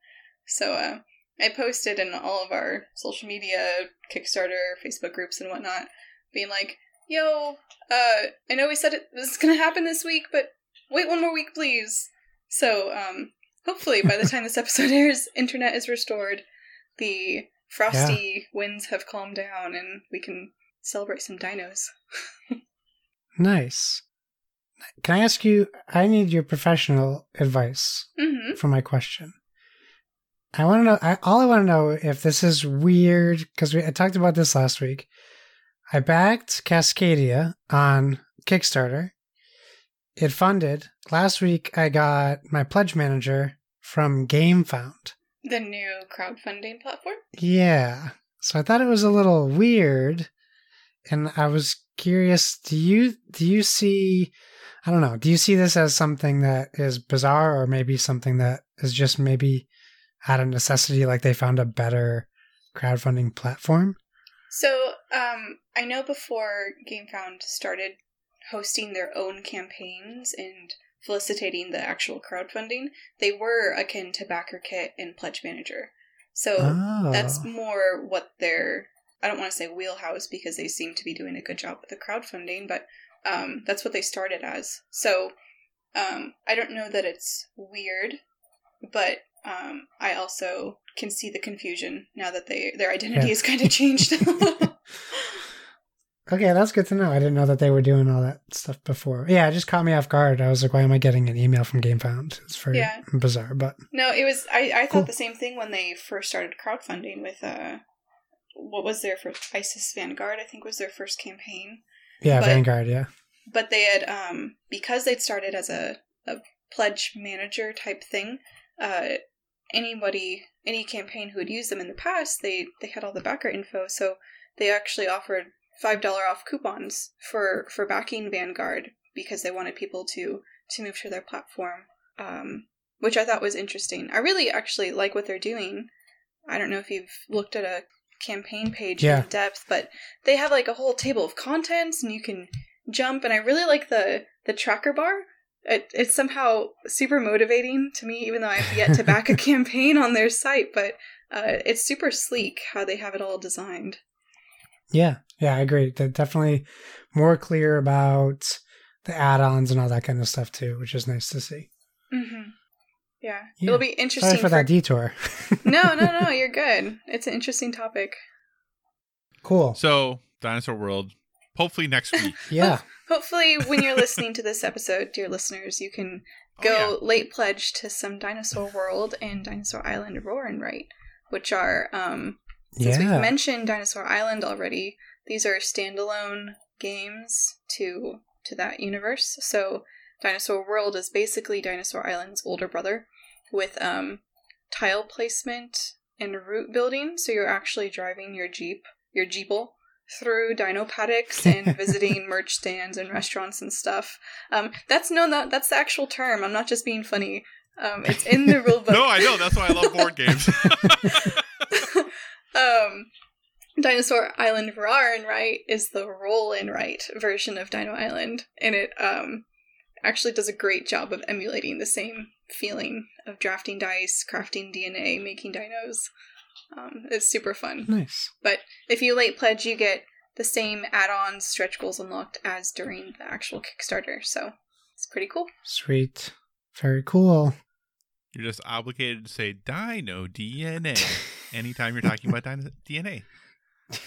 So uh, I posted in all of our social media, Kickstarter, Facebook groups, and whatnot, being like, "Yo, uh, I know we said it was going to happen this week, but wait one more week, please." So um, hopefully, by the time this episode airs, internet is restored, the frosty winds have calmed down, and we can celebrate some dinos. Nice. Can I ask you? I need your professional advice hmm for my question. I want to know. I, all I want to know if this is weird because we I talked about this last week. I backed Cascadia on Kickstarter. It funded last week. I got my pledge manager from GameFound. The new crowdfunding platform? Yeah. So I thought it was a little weird and I was curious, do you do you see I don't know, do you see this as something that is bizarre or maybe something that is just maybe out of necessity like they found a better crowdfunding platform? So, um I know before GameFound started hosting their own campaigns and felicitating the actual crowdfunding, they were akin to BackerKit and Pledge Manager. So oh. that's more what their I don't want to say wheelhouse because they seem to be doing a good job with the crowdfunding, but um, that's what they started as. So um, I don't know that it's weird, but um, I also can see the confusion now that they their identity Yeah. is kind of changed. Okay, that's good to know. I didn't know that they were doing all that stuff before. Yeah, it just caught me off guard. I was like, why am I getting an email from GameFound? It's very Yeah. bizarre, but no, it was I, I thought Cool. the same thing when they first started crowdfunding with uh what was their first ISIS Vanguard, I think was their first campaign. yeah, But- Vanguard, yeah. but they had um because they'd started as a, a pledge manager type thing uh anybody any campaign who had used them in the past they they had all the backer info so they actually offered five dollar off coupons for for backing vanguard because they wanted people to to move to their platform um which i thought was interesting. I really actually like what they're doing. I don't know if you've looked at a campaign page Yeah. in depth but they have like a whole table of contents and you can jump and i really like the the tracker bar. It, it's somehow super motivating to me even though i've yet to back a campaign on their site but uh, it's super sleek how they have it all designed Yeah, yeah, I agree. They're definitely more clear about the add-ons and all that kind of stuff too, which is nice to see. hmm yeah. Yeah. it'll be interesting Sorry for that detour. no no no you're good it's an interesting topic cool. So, Dinosaur World, hopefully next week. Yeah, hopefully when you're listening to this episode dear listeners you can Oh, go late pledge to some dinosaur world and dinosaur island rawr and write which are um Since yeah. we've mentioned Dinosaur Island already, these are standalone games to to that universe. So Dinosaur World is basically Dinosaur Island's older brother with um tile placement and route building. So you're actually driving your Jeep, your Jeeple through dino paddocks and visiting merch stands and restaurants and stuff. Um that's no that that's the actual term. I'm not just being funny. Um it's in the rule book. No, I know. That's why I love board games. um, Dinosaur Island Rawr and Write is the roll and write version of Dino Island, and it um actually does a great job of emulating the same feeling of drafting dice, crafting DNA, making dinos. Um, it's super fun. nice. But if you late pledge, you get the same add-ons, stretch goals unlocked as during the actual Kickstarter. So it's pretty cool. Sweet. Very cool. You're just obligated to say Dino DNA anytime you're talking about dino- DNA.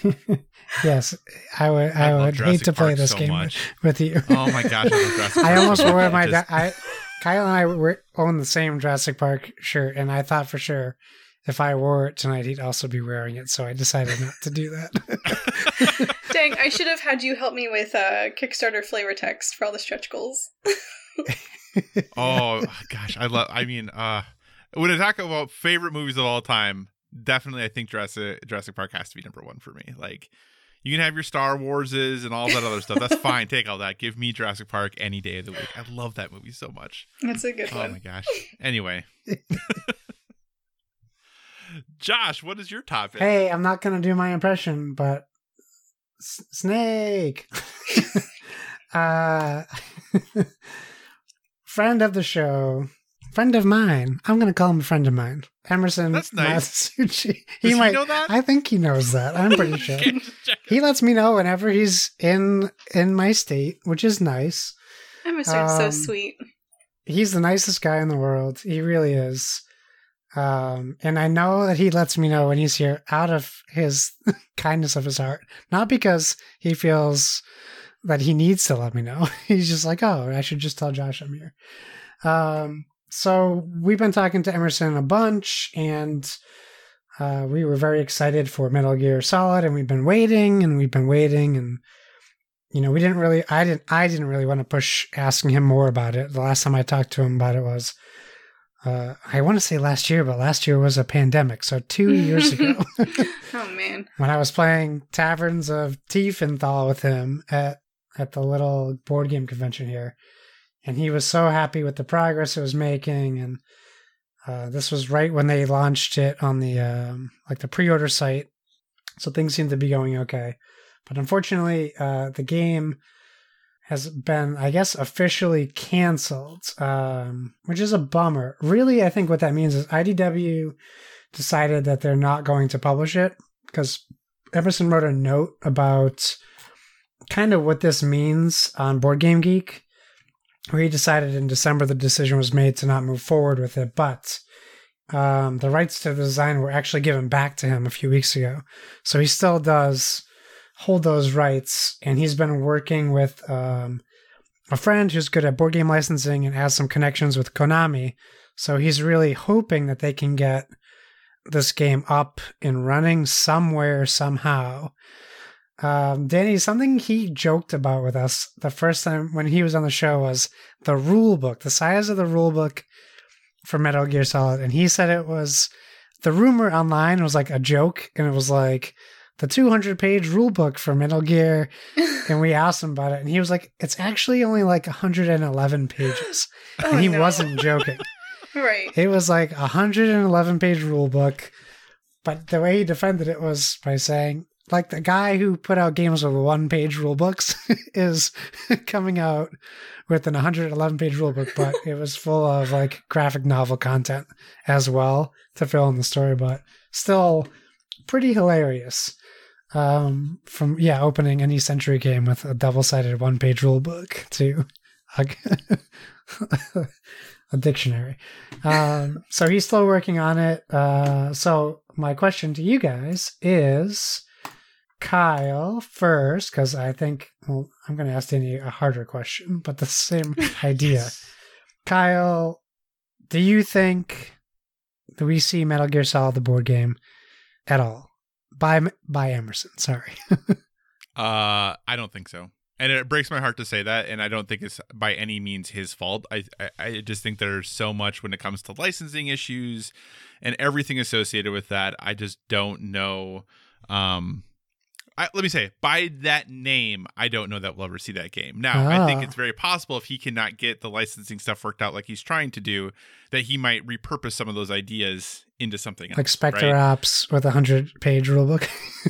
yes, I would. I, love would hate to play this so game much. with you. Oh my gosh, I love I almost wore my. Just- I Kyle and I were, own the same Jurassic Park shirt, and I thought for sure if I wore it tonight, he'd also be wearing it. So I decided not to do that. Dang, I should have had you help me with uh, Kickstarter flavor text for all the stretch goals. Oh gosh, I love. I mean, uh, when I talk about favorite movies of all time, definitely I think Jurassic Jurassic Park has to be number one for me. Like, you can have your Star Warses and all that other stuff. That's fine. Take all that. Give me Jurassic Park any day of the week. I love that movie so much. That's a good Oh one. my gosh. Anyway. Josh, what is your topic? hey, I'm not gonna do my impression, but S- Snake. uh, friend of the show, friend of mine. I'm gonna call him a friend of mine. Emerson That's nice. Matsuuchi. Does He he might. know that? I think he knows that. I'm pretty sure. Okay, he lets me know whenever he's in in my state, which is nice. Emerson's so Um, sweet. He's the nicest guy in the world. He really is. Um, and I know that he lets me know when he's here out of his kindness of his heart, not because he feels that he needs to let me know. He's just like, oh, I should just tell Josh I'm here. Um, so we've been talking to Emerson a bunch, and uh, we were very excited for Metal Gear Solid, and we've been waiting, and we've been waiting, and you know, we didn't really, I didn't, I didn't really want to push asking him more about it. The last time I talked to him about it was, uh, I want to say last year, but last year was a pandemic, so two years ago. oh man! When I was playing Taverns of Tiefenthal with him at at the little board game convention here, and he was so happy with the progress it was making, and uh, this was right when they launched it on the um, like the pre-order site, so things seemed to be going okay. But unfortunately, uh, the game has been, I guess, officially canceled, um, which is a bummer. Really, I think what that means is IDW decided that they're not going to publish it because Emerson wrote a note about kind of what this means on Board Game Geek, where he decided in December the decision was made to not move forward with it, but um, the rights to the design were actually given back to him a few weeks ago. So he still does hold those rights, and he's been working with um, a friend who's good at board game licensing and has some connections with Konami. So he's really hoping that they can get this game up and running somewhere somehow. Um, Danny, something he joked about with us the first time when he was on the show was the rule book, the size of the rule book for Metal Gear Solid, and he said it was the rumor online was like a joke, and it was like the 200 page rule book for Metal Gear. and we asked him about it, and he was like, it's actually only like 111 pages. Oh, and he no. wasn't joking. Right. It was like a 111 page rule book. But the way he defended it was by saying, like, the guy who put out games with one page rule books is coming out with an 111 page rule book, but it was full of like graphic novel content as well to fill in the story, but still pretty hilarious. Um, from yeah, opening any century game with a double sided one page rule book to a, a dictionary. Um, so he's still working on it. Uh, so my question to you guys is Kyle first, because I think well, I'm going to ask Danny a harder question, but the same idea. Kyle, do you think that we see Metal Gear Solid the board game at all by by Emerson? Sorry. Uh, I don't think so. And it breaks my heart to say that, and I don't think it's by any means his fault. I, I, I just think there's so much when it comes to licensing issues and everything associated with that. I just don't know. Um, I, let me say, by that name, I don't know that we'll ever see that game. Now, I think Ah. it's very possible if he cannot get the licensing stuff worked out like he's trying to do, that he might repurpose some of those ideas into something else. like Specter right? Ops with a hundred page rulebook.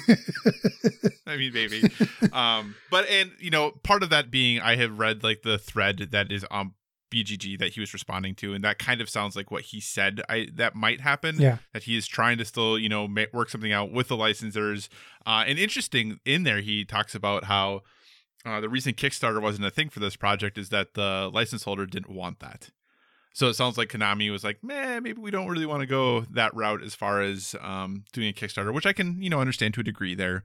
I mean, maybe. um, but and you know, part of that being I have read like the thread that is on BGG that he was responding to, and that kind of sounds like what he said. I that might happen. yeah. That he is trying to still you know ma- work something out with the licensors. Uh, and interesting in there, he talks about how. Uh, the reason Kickstarter wasn't a thing for this project is that the license holder didn't want that. So it sounds like Konami was like, "Man, maybe we don't really want to go that route as far as um, doing a Kickstarter," which I can, you know, understand to a degree there.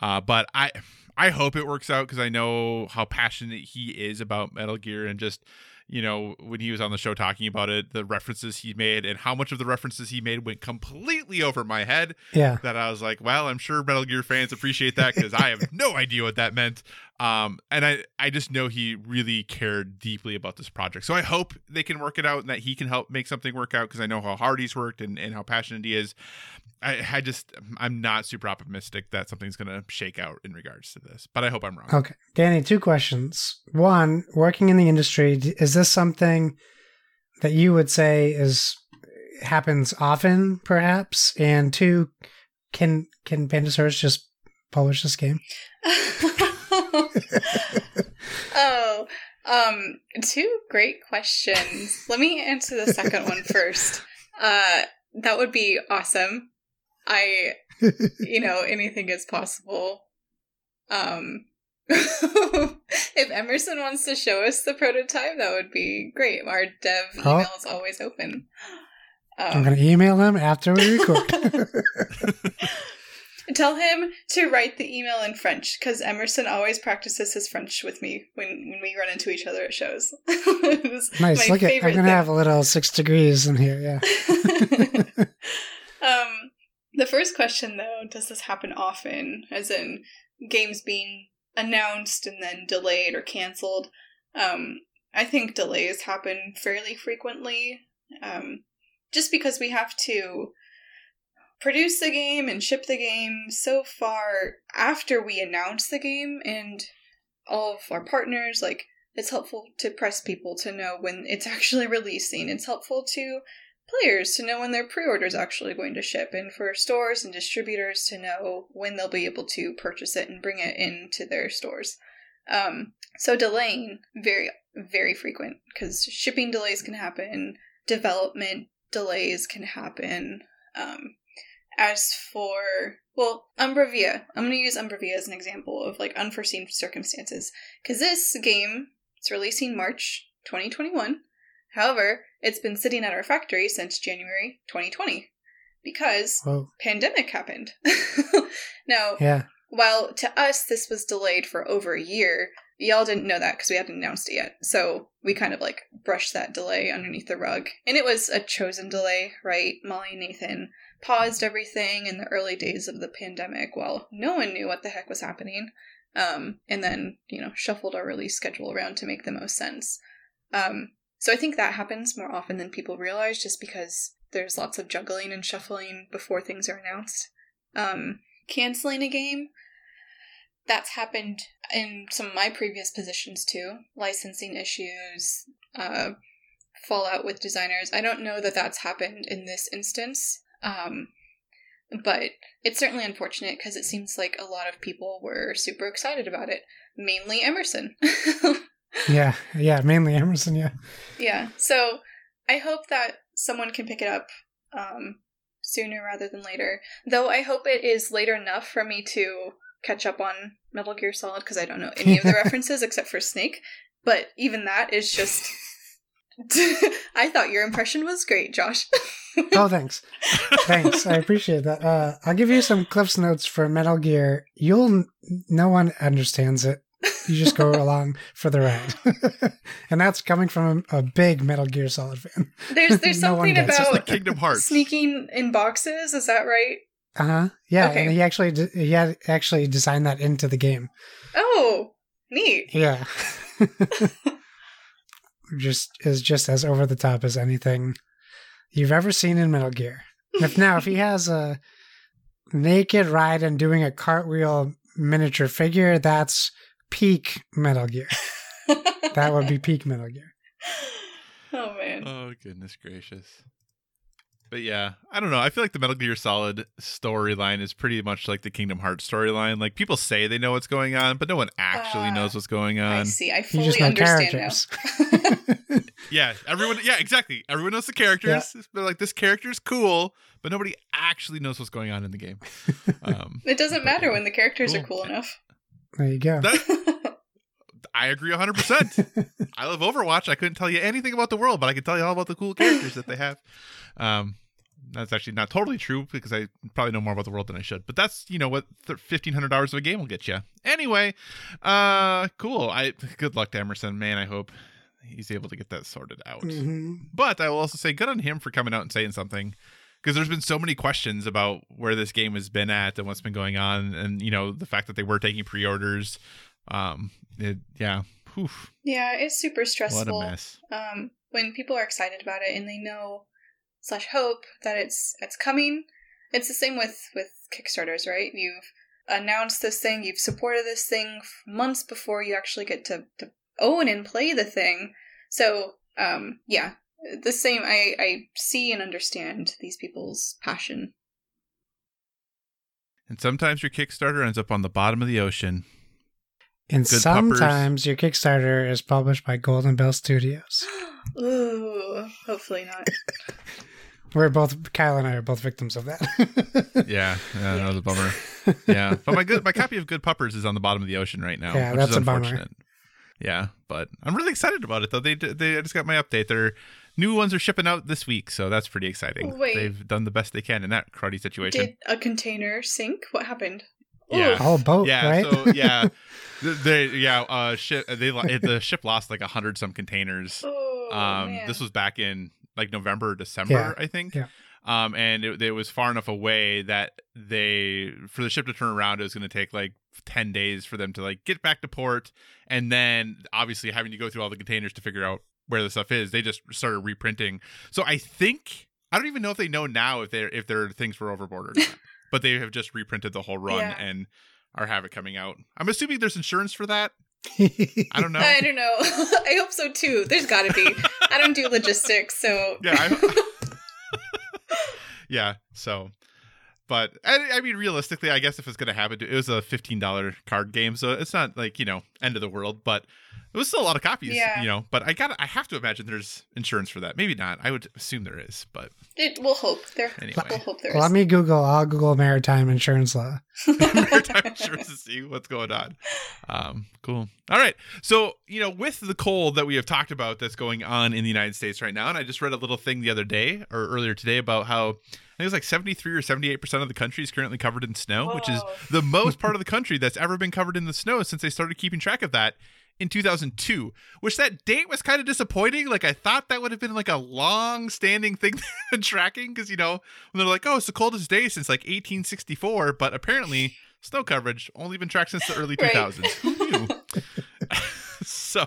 Uh, but I, I hope it works out because I know how passionate he is about Metal Gear and just, you know, when he was on the show talking about it, the references he made and how much of the references he made went completely over my head. Yeah. That I was like, well, I'm sure Metal Gear fans appreciate that because I have no idea what that meant. Um, and I, I just know he really cared deeply about this project. So I hope they can work it out and that he can help make something work out because I know how hard he's worked and, and how passionate he is. I, I just, I'm not super optimistic that something's going to shake out in regards to this, but I hope I'm wrong. Okay. Danny, two questions. One, working in the industry, is this something that you would say is happens often, perhaps? And two, can can Pandasaurus just publish this game? oh, um, two great questions. Let me answer the second one first. Uh, that would be awesome. I, you know, anything is possible. Um, if Emerson wants to show us the prototype, that would be great. Our dev Oh. email is always open. I'm Um, going to email him after we record. Tell him to write the email in French because Emerson always practices his French with me when, when we run into each other at shows. Nice. Look at. I'm gonna have a little six degrees in here. Yeah. um, the first question, though, does this happen often? As in games being announced and then delayed or canceled. Um, I think delays happen fairly frequently, um, just because we have to produce the game and ship the game so far after we announce the game, and all of our partners like. It's helpful to press people to know when it's actually releasing. It's helpful to players to know when their pre-order is actually going to ship and for stores and distributors to know when they'll be able to purchase it and bring it into their stores um, so delaying very very frequent because shipping delays can happen development delays can happen um, as for well umbra via i'm going to use umbra via as an example of like unforeseen circumstances because this game is releasing march 2021 However, it's been sitting at our factory since January 2020 because Whoa. pandemic happened. now, Yeah. while to us this was delayed for over a year, y'all didn't know that because we hadn't announced it yet. So we kind of like brushed that delay underneath the rug. And it was a chosen delay, right? Molly and Nathan paused everything in the early days of the pandemic while no one knew what the heck was happening. Um, and then, you know, shuffled our release schedule around to make the most sense. Um, so I think that happens more often than people realize just because there's lots of juggling and shuffling before things are announced. Um, canceling a game, that's happened in some of my previous positions too. Licensing issues, uh, fallout with designers. I don't know that that's happened in this instance, um, but it's certainly unfortunate because it seems like a lot of people were super excited about it, mainly Emerson. Yeah. Yeah. Mainly Emerson. Yeah. Yeah. So I hope that someone can pick it up um, sooner rather than later. Though I hope it is later enough for me to catch up on Metal Gear Solid because I don't know any of the references except for Snake. But even that is just. I thought your impression was great, Josh. Oh, thanks. Thanks. I appreciate that. Uh, I'll give you some Cliff's notes for Metal Gear. You'll, no one understands it. You just go along for the ride. and that's coming from a, a big Metal Gear Solid fan. There's there's No something gets it. Just about like Kingdom Hearts. sneaking in boxes. Is that right? Uh huh. Yeah. Okay. And he actually, de- he had actually designed that into the game. Oh, neat. Yeah. Just is just as over the top as anything you've ever seen in Metal Gear. If now if he has a naked ride and doing a cartwheel miniature figure, that's peak Metal Gear. That would be peak Metal Gear. Oh man. Oh goodness gracious. But yeah, I don't know. I feel like the Metal Gear Solid storyline is pretty much like the Kingdom Hearts storyline. Like people say they know what's going on, but no one actually Uh, knows what's going on. I see. I You fully just understand characters. now. Yeah, everyone. Yeah, exactly. Everyone knows the characters. They're like, this character's cool, but nobody actually knows what's going on in the game. Um, It doesn't matter yeah. when the characters are Cool. cool enough. there you go. that, I agree 100%. I love Overwatch. I couldn't tell you anything about the world, but I could tell you all about the cool characters that they have. Um, that's actually not totally true because I probably know more about the world than I should. But that's you know what fifteen hundred hours of a game will get you. Anyway, uh, cool. I good luck to Emerson, man. I hope he's able to get that sorted out. Mhm. But I will also say good on him for coming out and saying something because there's been so many questions about where this game has been at and what's been going on, and you know the fact that they were taking pre-orders. Um, it, yeah, Oof, yeah, it's super stressful. what a mess. Um, when people are excited about it and they know slash hope that it's it's coming. It's the same with with Kickstarters, right? You've announced this thing, you've supported this thing months before you actually get to, to own and play the thing. So, um, yeah, the same. I I see and understand these people's passion. And sometimes your Kickstarter ends up on the bottom of the ocean. And Good puppers. sometimes your Kickstarter is published by Golden Bell Studios. Ooh, hopefully not. We're both Kyle and I are both victims of that. Yeah, yeah, that was a bummer. Yeah, but my good my copy of Good Puppers is on the bottom of the ocean right now. Yeah, which that's is a bummer. unfortunate. Yeah, but I'm really excited about it though. They they I just got my update. They're new ones are shipping out this week, so that's pretty exciting. Wait. They've done the best they can in that cruddy situation. Did a container sink? What happened? Yeah. Ooh. Oh, boat, yeah, right? so yeah, the, they yeah uh ship they the ship lost like a hundred some containers. Oh, um, man. this was back in like November, December, Yeah, I think. yeah. Um, and it, it was far enough away that they for the ship to turn around, it was going to take like ten days for them to like get back to port, and then obviously having to go through all the containers to figure out where the stuff is. They just started reprinting. So I think I don't even know if they know now if they're if their things were overboard or not. But they have just reprinted the whole run Yeah. and are have it coming out. I'm assuming there's insurance for that. I don't know. I don't know. I hope so too. There's got to be. I don't do logistics, so Yeah, I, yeah. So, but I, I mean, realistically, I guess if it's going to happen, it was a fifteen dollar card game, so it's not like you know end of the world, but it was still a lot of copies. Yeah. You know, but I got I have to imagine there's insurance for that. Maybe not. I would assume there is, but it, we'll hope there. Anyway. We'll hope there Let me Google. I'll Google maritime insurance law. maritime insurance to see what's going on. Um, cool. All right. So, you know, with the cold that we have talked about that's going on in the United States right now, and I just read a little thing the other day or earlier today about how I think it's like 73 or 78% of the country is currently covered in snow, which is the most part of the country that's ever been covered in the snow since they started keeping track of that in 2002 which that date was kind of disappointing. Like i thought that would have been like a long standing thing tracking because you know when they're like oh it's the coldest day since like 1864 but apparently snow coverage only been tracked since the early Right. 2000s who knew so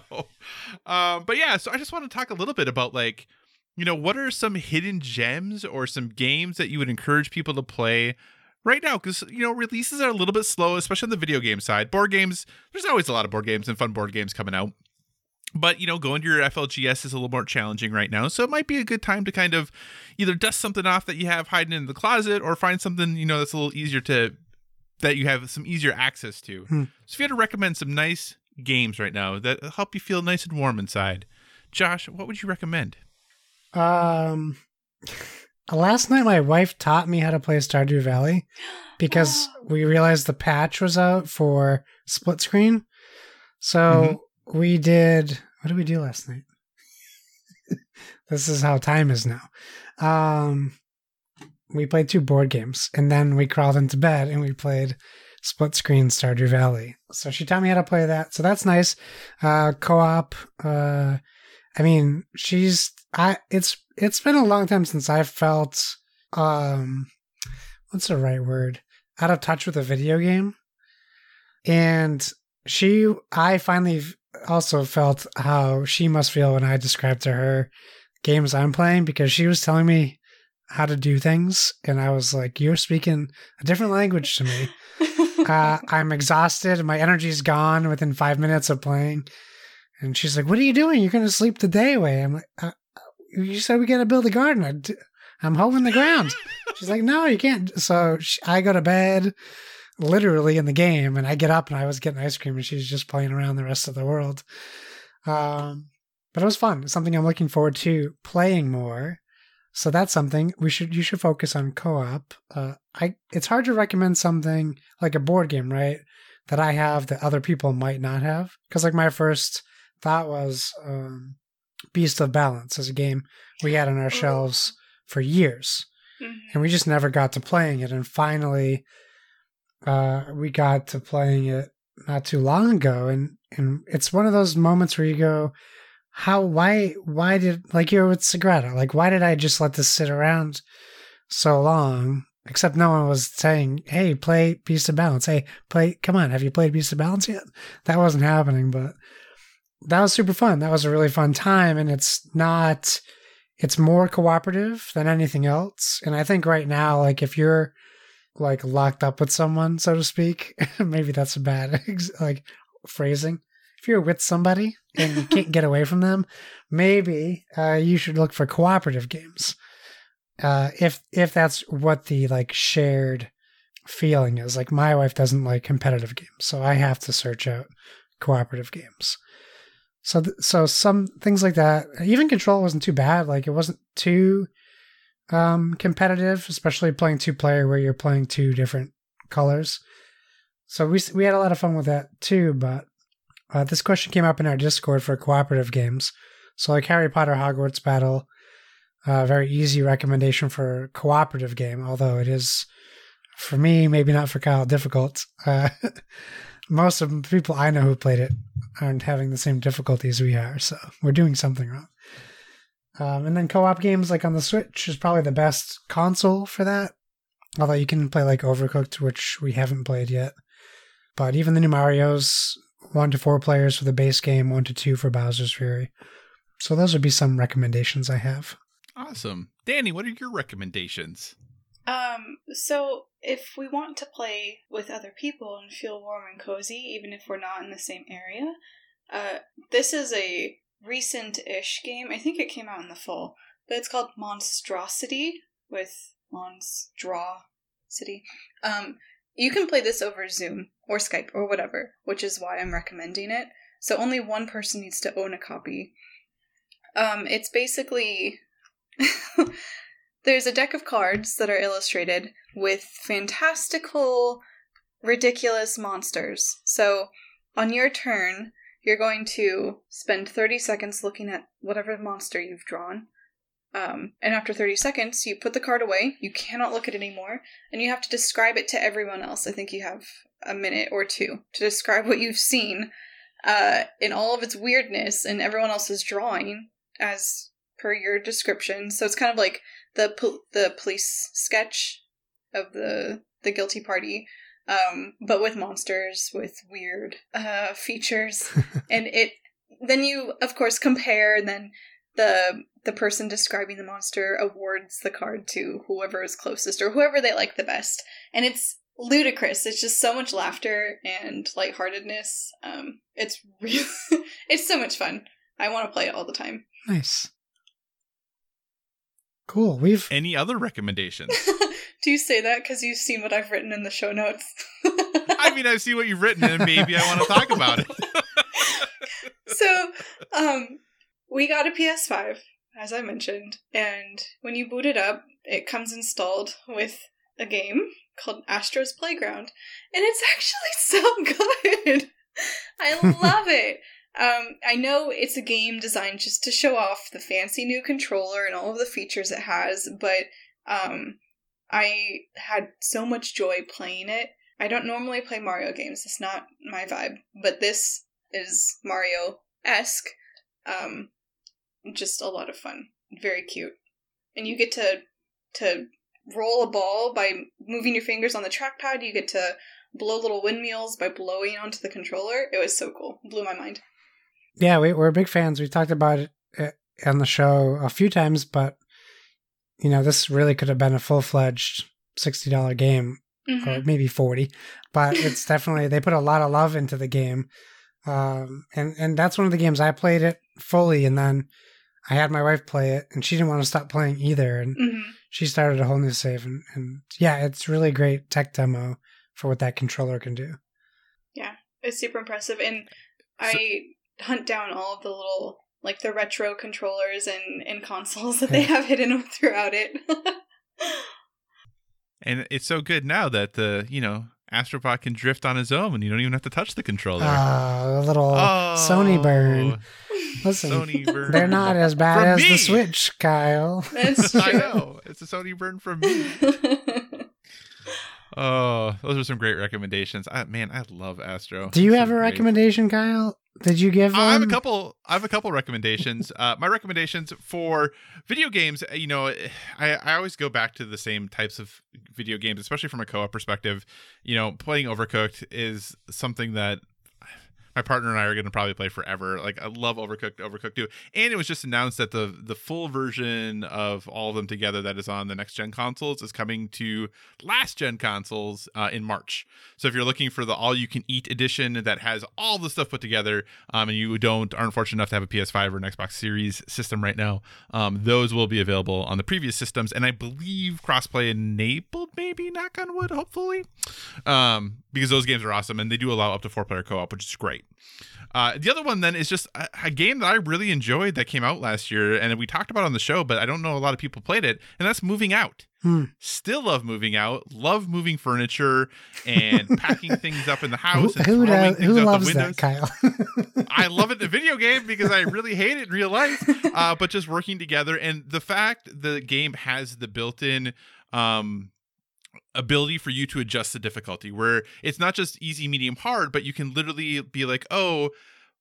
um but yeah so i just want to talk a little bit about like you know what are some hidden gems or some games that you would encourage people to play right now because you know releases are a little bit slow especially on the video game side. Board games there's always a lot of board games and fun board games coming out. But you know going to your flgs is a little more challenging right now so it might be a good time to kind of either dust something off that you have hiding in the closet or find something you know that's a little easier to that you have some easier access to. Hmm. so if you had to recommend some nice games right now that help you feel nice and warm inside josh what would you recommend? Um, last night my wife taught me how to play Stardew Valley because we realized the patch was out for split screen. So we did. What did we do last night? this is how time is now. Um, we played two board games and then we crawled into bed and we played split screen Stardew Valley. So she taught me how to play that. So that's nice. Uh, co-op. Uh, I mean, she's I. It's it's been a long time since I felt um, what's the right word? Out of touch with a video game, and she. I finally also felt how she must feel when I described to her games I'm playing because she was telling me how to do things, and I was like, "You're speaking a different language to me." uh, I'm exhausted. My energy's gone within five minutes of playing. And she's like, "What are you doing? You're going to sleep the day away." I'm like, uh, "You said we got to build a garden. I'm holding the ground." she's like, "No, you can't." So I go to bed, literally in the game, and I get up and I was getting ice cream, and she's just playing around the rest of the world. Um, but it was fun. It's something I'm looking forward to playing more. So that's something we should you should focus on co-op. Uh, I it's hard to recommend something like a board game, right? That I have that other people might not have. Because like my first thought was um, Beast of Balance as a game we had on our shelves for years, Mhm. and we just never got to playing it. And finally, uh, we got to playing it not too long ago, and and it's one of those moments where you go, how why why did like you're with Sagrada like why did I just let this sit around so long? Except no one was saying, "Hey, play Beast of Balance." Hey, play. Come on, have you played Beast of Balance yet? That wasn't happening, but that was super fun. That was a really fun time, and it's not. It's more cooperative than anything else, and I think right now, like if you're like locked up with someone, so to speak, maybe that's a bad like phrasing. If you're with somebody and you can't get away from them, maybe uh, you should look for cooperative games. Uh, if if that's what the like shared feeling is, like my wife doesn't like competitive games, so I have to search out cooperative games. So th- so some things like that. Even Control wasn't too bad. Like it wasn't too um, competitive, especially playing two player where you're playing two different colors. So we we had a lot of fun with that too. But uh, this question came up in our Discord for cooperative games. So like Harry Potter Hogwarts Battle a very easy recommendation for cooperative game, although it is, for me, maybe not for Kyle, difficult. Uh, most of the people I know who played it aren't having the same difficulties we are, so we're doing something wrong. Um, and then co-op games like on the Switch is probably the best console for that. Although you can play like Overcooked, which we haven't played yet. But even the new Mario's one to four players for the base game, one to two for Bowser's Fury. So those would be some recommendations I have. Awesome. Danny, what are your recommendations? Um, so if we want to play with other people and feel warm and cozy, even if we're not in the same area, uh, this is a recent-ish game. I think it came out in the fall, but it's called Monstrosity with Monstrosity. Um, you can play this over Zoom or Skype or whatever, which is why I'm recommending it. So only one person needs to own a copy. Um, it's basically there's a deck of cards that are illustrated with fantastical, ridiculous monsters. So on your turn, you're going to spend 30 seconds looking at whatever monster you've drawn. Um, and after 30 seconds, you put the card away. You cannot look at it anymore. And you have to describe it to everyone else. I think you have a minute or two to describe what you've seen uh, in all of its weirdness and everyone else's drawing as per your description. So it's kind of like the pol- the police sketch of the the guilty party, um, but with monsters with weird uh, features, and it then you of course compare, and then the the person describing the monster awards the card to whoever is closest or whoever they like the best, and it's ludicrous. It's just so much laughter and lightheartedness. Um, it's really it's so much fun. I want to play it all the time. Nice. Cool. We've Any other recommendations? Do you say that because you've seen what I've written in the show notes? I mean, I see what you've written, and maybe I want to talk about it. so, um, we got a PS5, as I mentioned, and when you boot it up, it comes installed with a game called Astro's Playroom, and it's actually so good. I love it. Um, I know it's a game designed just to show off the fancy new controller and all of the features it has, but um, I had so much joy playing it. I don't normally play Mario games; it's not my vibe, but this is Mario esque. Um, just a lot of fun, very cute, and you get to to roll a ball by moving your fingers on the trackpad. You get to blow little windmills by blowing onto the controller. It was so cool, blew my mind. Yeah, we, we're big fans. We talked about it uh, on the show a few times, but you know, this really could have been a full fledged sixty dollar game Mhm. or maybe 40 but it's definitely they put a lot of love into the game um and and that's one of the games i played it fully and then i had my wife play it and she didn't want to stop playing either and Mhm. she started a whole new save and, and yeah it's really great tech demo for what that controller can do Yeah, It's super impressive, and I hunt down all of the little like the retro controllers and and consoles that they have hidden throughout it. and it's so good now that the you know Astro Bot can drift on his own, and you don't even have to touch the controller. uh, a little sony burn listen Oh, Sony burn. they're not as bad as me. the switch kyle That's I know it's a Sony burn from me. Oh, those are some great recommendations. I, man, I love Astro. do you It's have a great. recommendation kyle did you give Uh, I have a couple. I have a couple recommendations. Uh, my recommendations for video games. You know, I, I always go back to the same types of video games, especially from a co-op perspective. You know, playing Overcooked is something that my partner and I are going to probably play forever. Like I love Overcooked, Overcooked 2. And it was just announced that the the full version of all of them together that is on the next gen consoles is coming to last gen consoles uh, in March. So if you're looking for the all you can eat edition that has all the stuff put together, um, and you don't aren't fortunate enough to have a PS5 or an Xbox Series system right now, um, those will be available on the previous systems, and I believe crossplay enabled, maybe knock on wood, hopefully, um, because those games are awesome and they do allow up to four player co op, which is great. Uh, the other one then is just a, a game that I really enjoyed that came out last year, and we talked about on the show, but I don't know a lot of people played it, and that's Moving Out. Hmm. Still love moving out. Love moving furniture and packing things up in the house. Who, and who, does- things who out loves the that. Kyle? I love it in a video game because I really hate it in real life. Uh, but just working together and the fact the game has the built-in um, ability for you to adjust the difficulty, where it's not just easy, medium, hard, but you can literally be like, oh.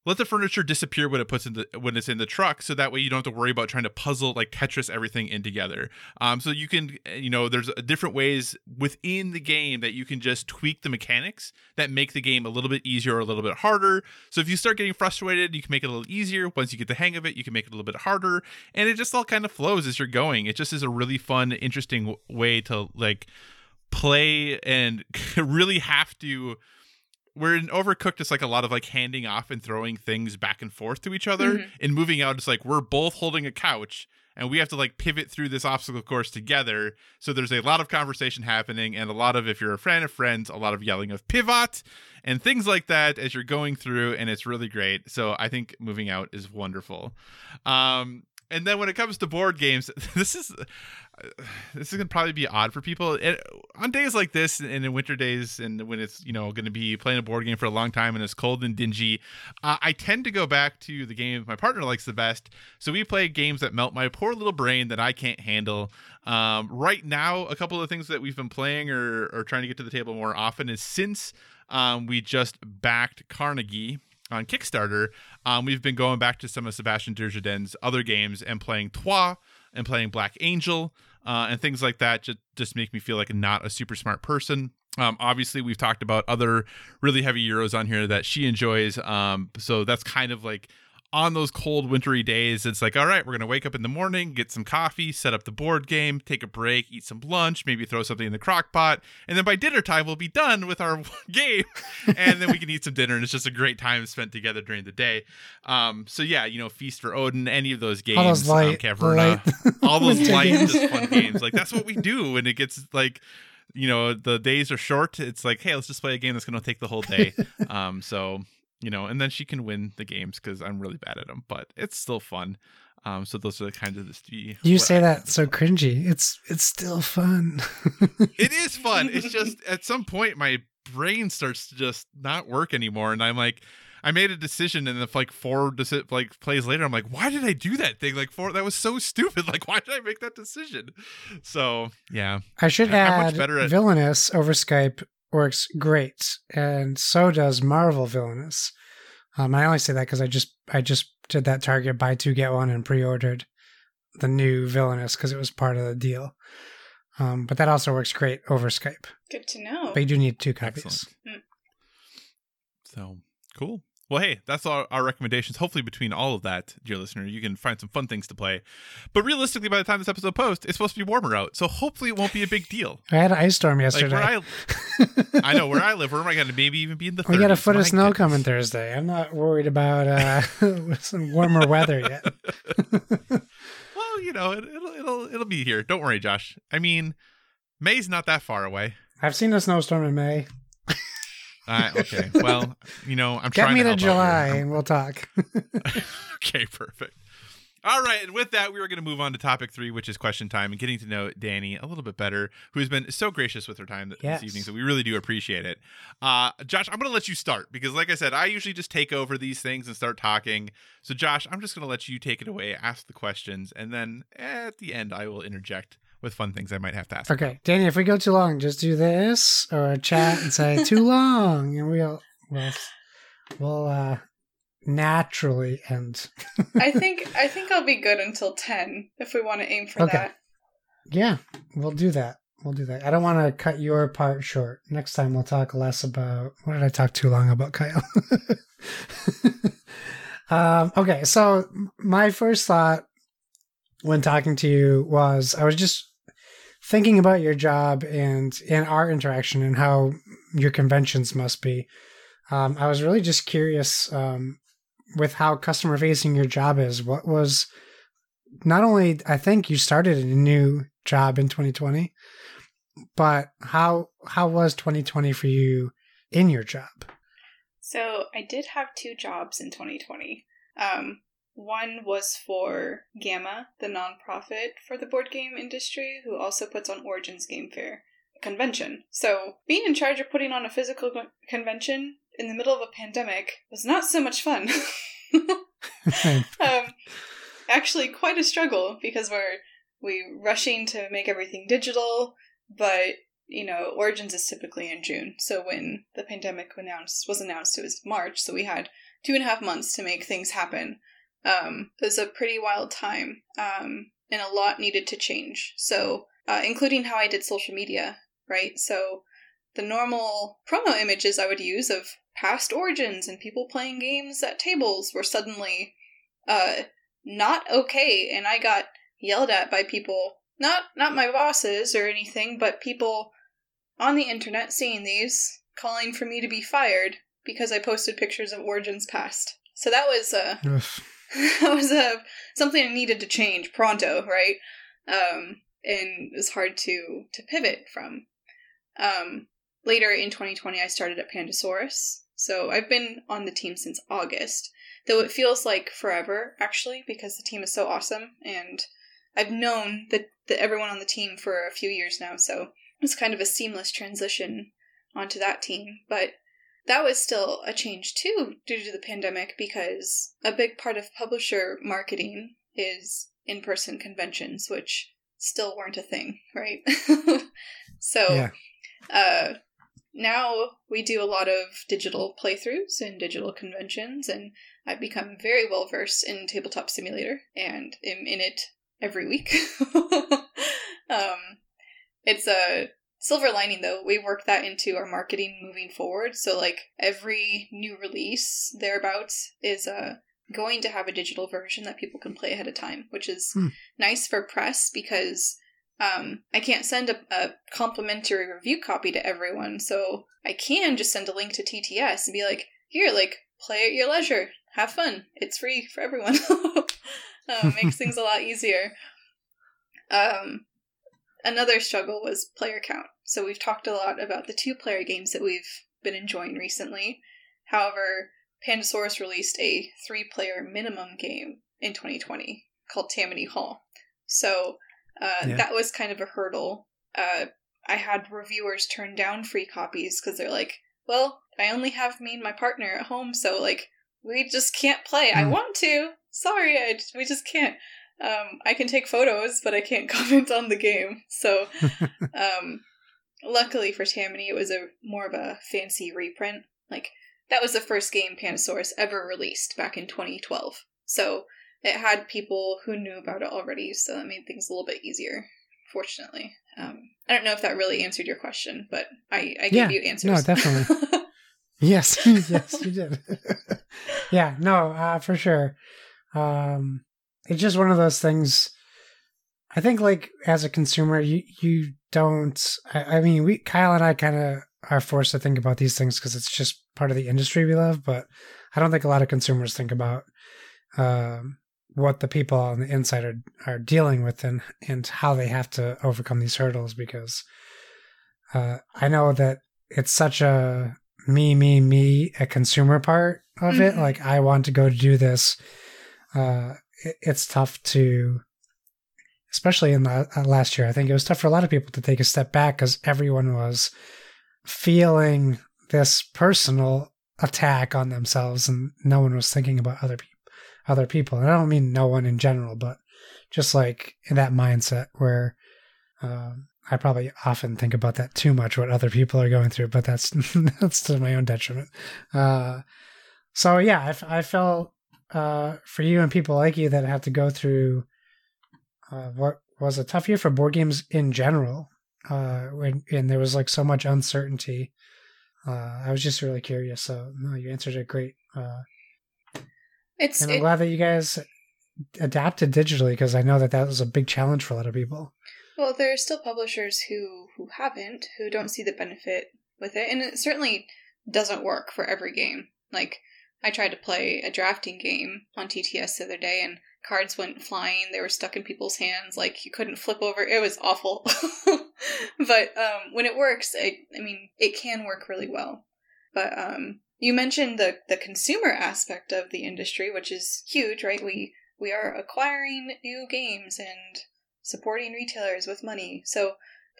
Let the furniture disappear when it puts in the when it's in the truck, so that way you don't have to worry about trying to puzzle like Tetris everything in together. Um, so you can, you know, there's different ways within the game that you can just tweak the mechanics that make the game a little bit easier or a little bit harder. So if you start getting frustrated, you can make it a little easier. Once you get the hang of it, you can make it a little bit harder, and it just all kind of flows as you're going. It just is a really fun, interesting way to like play and really have to. Where in Overcooked, it's like a lot of like handing off and throwing things back and forth to each other. Mhm. In moving out, it's like we're both holding a couch and we have to like pivot through this obstacle course together. So there's a lot of conversation happening and a lot of, if you're a friend of friends, a lot of yelling of pivot and things like that as you're going through, and it's really great. So I think moving out is wonderful. Um, and then when it comes to board games, this is this is gonna probably be odd for people it, on days like this and in winter days, and when it's you know going to be playing a board game for a long time and it's cold and dingy. Uh, I tend to go back to the game my partner likes the best. So we play games that melt my poor little brain that I can't handle. Um, right now, a couple of things that we've been playing or, or trying to get to the table more often is since um, we just backed Carnegie on Kickstarter, um, we've been going back to some of Sebastian Dujardin's other games and playing Troyes and playing Black Angel uh, and things like that. Just just make me feel like not a super smart person. Um, obviously, we've talked about other really heavy euros on here that she enjoys. Um, so that's kind of like on those cold, wintry days. It's like, all right, we're gonna wake up in the morning, get some coffee, set up the board game, take a break, eat some lunch, maybe throw something in the crock pot, and then by dinner time we'll be done with our game, and then we can eat some dinner, and it's just a great time spent together during the day. Um, so yeah, you know, feast for Odin, any of those games, All those um, light, Caverna, light all those light, games. just fun games. Like that's what we do when it gets like, you know, the days are short. It's like, hey, let's just play a game that's going to take the whole day. um, so you know, and then she can win the games because I'm really bad at them, but it's still fun. Um, so those are the kinds of the. You say I- that so cringy. It's it's still fun. it is fun. It's just at some point my brain starts to just not work anymore, and I'm like, I made a decision, and if like four deci- like plays later, I'm like, why did I do that thing? Like four, that was so stupid. Like why did I make that decision? So yeah, I should I'm much add better at- Villainous over Skype works great, and so does Marvel Villainous. Um, I only say that because I just I just did that Target buy two get one and pre-ordered the new Villainous because it was part of the deal. Um, but that also works great over Skype. Good to know. But you do need two copies. Excellent. so cool. Well, hey, that's our, our recommendations. Hopefully, between all of that, dear listener, you can find some fun things to play. But realistically, by the time this episode posts, it's supposed to be warmer out, so hopefully, it won't be a big deal. I had an ice storm Like yesterday. where I, I know where I live. Where am I going to maybe even be in the? 30s? we got a foot My of snow goodness. coming Thursday. I'm not worried about uh, some warmer weather yet. Well, you know, it, it'll it'll it'll be here. Don't worry, Josh. I mean, May's not that far away. I've seen a snowstorm in May. Uh, okay. Well, you know, I'm Get trying me to to July and we'll talk. okay, perfect. All right, and with that, we are going to move on to topic three, which is question time and getting to know Danny a little bit better, who's been so gracious with her time Yes. this evening. So we really do appreciate it. Uh, Josh, I'm going to let you start because, like I said, I usually just take over these things and start talking. So, Josh, I'm just going to let you take it away, ask the questions, and then at the end, I will interject with fun things I might have to ask. Okay, Danny, if we go too long, just do this or chat and say too long, and we'll we'll we'll uh, naturally end. I think I think I'll be good until ten if we want to aim for Okay. that. Yeah, we'll do that. We'll do that. I don't want to cut your part short. Next time we'll talk less about what did I talk too long about, Kyle? um, okay, so my first thought when talking to you was I was just thinking about your job and and our interaction and how your conventions must be. Um, I was really just curious um, with how customer facing your job is. What was not only I think you started a new job in 2020, but how how was 2020 for you in your job? So I did have two jobs in 2020. Um, One was for GAMA, the nonprofit for the board game industry, who also puts on Origins Game Fair convention. So, being in charge of putting on a physical convention in the middle of a pandemic was not so much fun. um, actually, quite a struggle because we're we rushing to make everything digital, but you know, Origins is typically in June. So when the pandemic announced was announced, it was March. So we had two and a half months to make things happen. Um, it was a pretty wild time, um, and a lot needed to change. So, uh, including how I did social media, right? So the normal promo images I would use of past origins and people playing games at tables were suddenly uh, not okay, and I got yelled at by people not not my bosses or anything, but people on the internet seeing these calling for me to be fired because I posted pictures of Origins Past. So that was uh that was uh, something I needed to change pronto, right? Um, and it was hard to to pivot from. Um, later in 2020, I started at Pandasaurus, so I've been on the team since August, though it feels like forever actually because the team is so awesome and I've known that, that everyone on the team for a few years now, so it's kind of a seamless transition onto that team. But that was still a change too due to the pandemic because a big part of publisher marketing is in person conventions, which still weren't a thing, right? so yeah. uh, now we do a lot of digital playthroughs and digital conventions, and I've become very well versed in Tabletop Simulator and am in it every week. um, it's a silver lining though. We work that into our marketing moving forward. So like every new release thereabouts is uh, going to have a digital version that people can play ahead of time, which is hmm. nice for press because um, I can't send a, a, complimentary review copy to everyone. So I can just send a link to TTS and be like, here, like play at your leisure, have fun. It's free for everyone. uh, makes things a lot easier. Um, another struggle was player count. So we've talked a lot about the two player games that we've been enjoying recently. However, Pandasaurus released a three player minimum game in 2020 called Tammany Hall. So uh, yeah. that was kind of a hurdle. Uh, I had reviewers turn down free copies because they're like, well, I only have me and my partner at home, so like, we just can't play. Mm. I hmm. want to, sorry, I just, we just can't. Um, I can take photos, but I can't comment on the game. So, um, luckily for Tammany, it was a more of a fancy reprint. Like that was the first game Pandasaurus ever released back in 2012. So it had people who knew about it already, so that made things a little bit easier. Fortunately, um, I don't know if that really answered your question, but I, I gave yeah, you answers. No, definitely. yes, yes, you did. yeah, no, uh, for sure. Um, it's just one of those things. I think, like as a consumer, you you don't. I, I mean, we Kyle and I kind of are forced to think about these things because it's just part of the industry we love. But I don't think a lot of consumers think about um, what the people on the inside are are dealing with and and how they have to overcome these hurdles. Because uh, I know that it's such a me me me a consumer part of mm-hmm. it. Like I want to go to do this. Uh, it's tough to, especially in the uh, last year. I think it was tough for a lot of people to take a step back because everyone was feeling this personal attack on themselves, and no one was thinking about other people. Other people, and I don't mean no one in general, but just like in that mindset where um, I probably often think about that too much, what other people are going through, but that's that's to my own detriment. Uh, so yeah, I, I felt uh, for you and people like you that have to go through uh, what was a tough year for board games in general, uh, when and there was like so much uncertainty. Uh, I was just really curious. So no, you answered it great. Uh, it's and I'm it, glad that you guys adapted digitally because I know that that was a big challenge for a lot of people. Well, there are still publishers who who haven't, who don't see the benefit with it, and it certainly doesn't work for every game. Like I tried to play a drafting game on TTS the other day and cards went flying. They were stuck in people's hands. Like you couldn't flip over. It was awful. but um, when it works, I, I mean, it can work really well. But um, you mentioned the the consumer aspect of the industry, which is huge, right? We we are acquiring new games and supporting retailers with money. So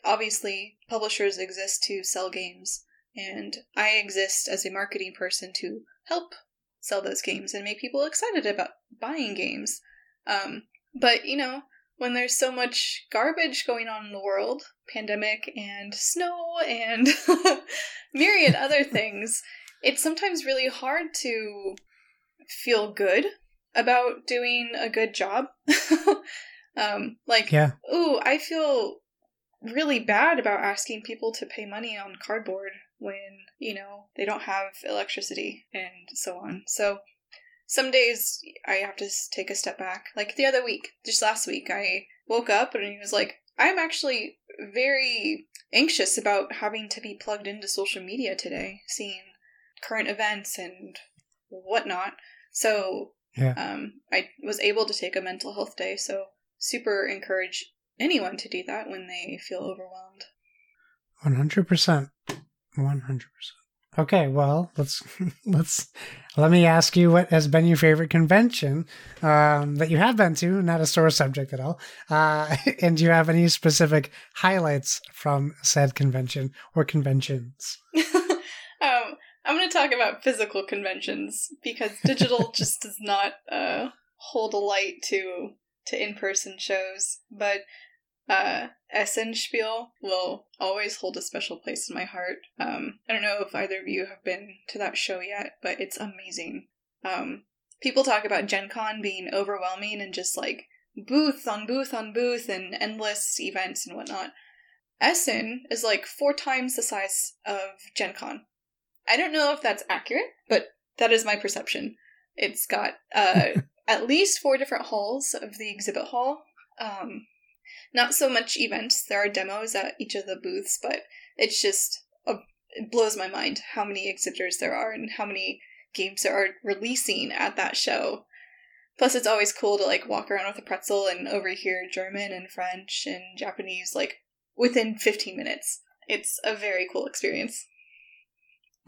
obviously, publishers exist to sell games, and I exist as a marketing person to help sell those games and make people excited about buying games. Um, but you know, when there's so much garbage going on in the world, pandemic and snow and myriad other things, it's sometimes really hard to feel good about doing a good job. um, like, Yeah. ooh, I feel really bad about asking people to pay money on cardboard when, you know, they don't have electricity and so on. So some days I have to take a step back. Like the other week, just last week, I woke up and he was like, I'm actually very anxious about having to be plugged into social media today, seeing current events and whatnot. So Yeah. um, I was able to take a mental health day. So super encourage anyone to do that when they feel overwhelmed. One hundred percent. One hundred percent. Okay, well, let's let's let me ask you what has been your favorite convention um, that you have been to, not a sore subject at all. Uh, and do you have any specific highlights from said convention or conventions? um, I'm going to talk about physical conventions because digital just does not uh, hold a light to to in person shows. But uh, Essen Spiel will always hold a special place in my heart. Um, I don't know if either of you have been to that show yet, but it's amazing. Um, people talk about Gen Con being overwhelming and just like booth on booth on booth and endless events and whatnot. Essen is like four times the size of Gen Con. I don't know if that's accurate, but that is my perception. It's got uh, at least four different halls of the exhibit hall. Um, not so much events. There are demos at each of the booths, but it's just a, it blows my mind how many exhibitors there are and how many games there are releasing at that show. Plus, it's always cool to like walk around with a pretzel and overhear German and French and Japanese like within 15 minutes. It's a very cool experience.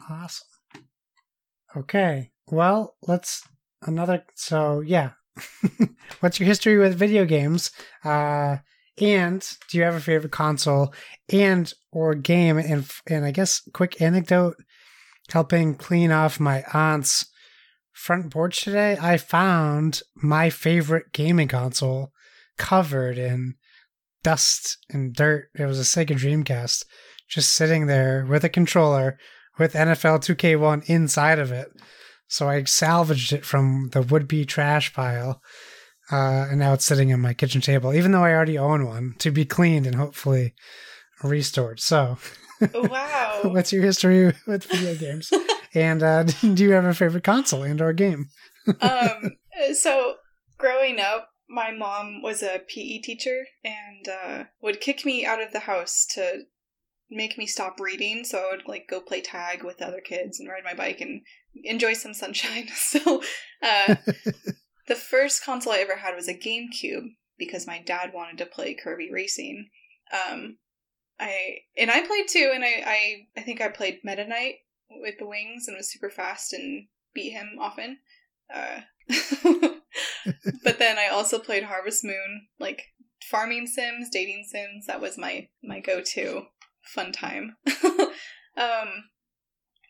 Awesome. Okay. Well, let's another. So yeah, what's your history with video games? Uh, and do you have a favorite console and or game? And and I guess quick anecdote, helping clean off my aunt's front porch today, I found my favorite gaming console covered in dust and dirt. It was a Sega Dreamcast, just sitting there with a controller with NFL 2K1 inside of it. So I salvaged it from the would be trash pile. Uh, and now it's sitting on my kitchen table, even though I already own one, to be cleaned and hopefully restored. So, Wow. what's your history with video games? and uh, do you have a favorite console and or game? um, so growing up, my mom was a PE teacher and uh, would kick me out of the house to make me stop reading. So I would like go play tag with other kids and ride my bike and enjoy some sunshine. So uh, the first console I ever had was a GameCube because my dad wanted to play Kirby Racing. Um, I and I played too, and I I, I think I played Meta Knight with the wings and was super fast and beat him often. Uh, but then I also played Harvest Moon, like farming sims, dating sims. That was my my go to fun time. um,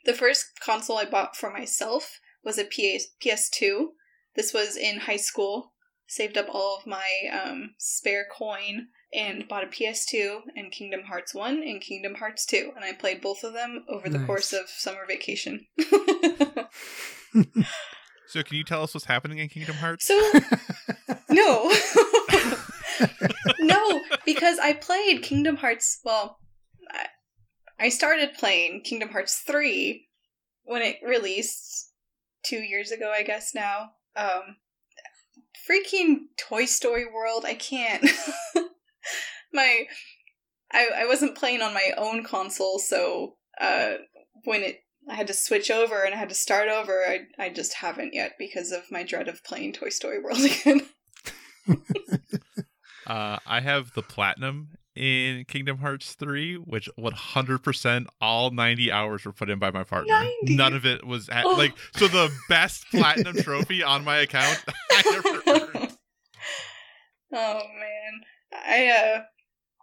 the first console I bought for myself was a PS PS2. This was in high school. Saved up all of my um, spare coin and bought a PS2 and Kingdom Hearts 1 and Kingdom Hearts 2. And I played both of them over the course of summer vacation. So, can you tell us what's happening in Kingdom Hearts? so, no. no, because I played Kingdom Hearts. Well, I, I started playing Kingdom Hearts 3 when it released two years ago, I guess now. Um, freaking Toy Story World, I can't. my. I, I wasn't playing on my own console, so uh, when it I had to switch over and I had to start over, I, I just haven't yet because of my dread of playing Toy Story World again. Uh, I have the platinum in Kingdom Hearts 3, which 100% all 90 hours were put in by my partner. 90? None of it was at, Oh. like so the best platinum trophy on my account I ever earned. oh man. I uh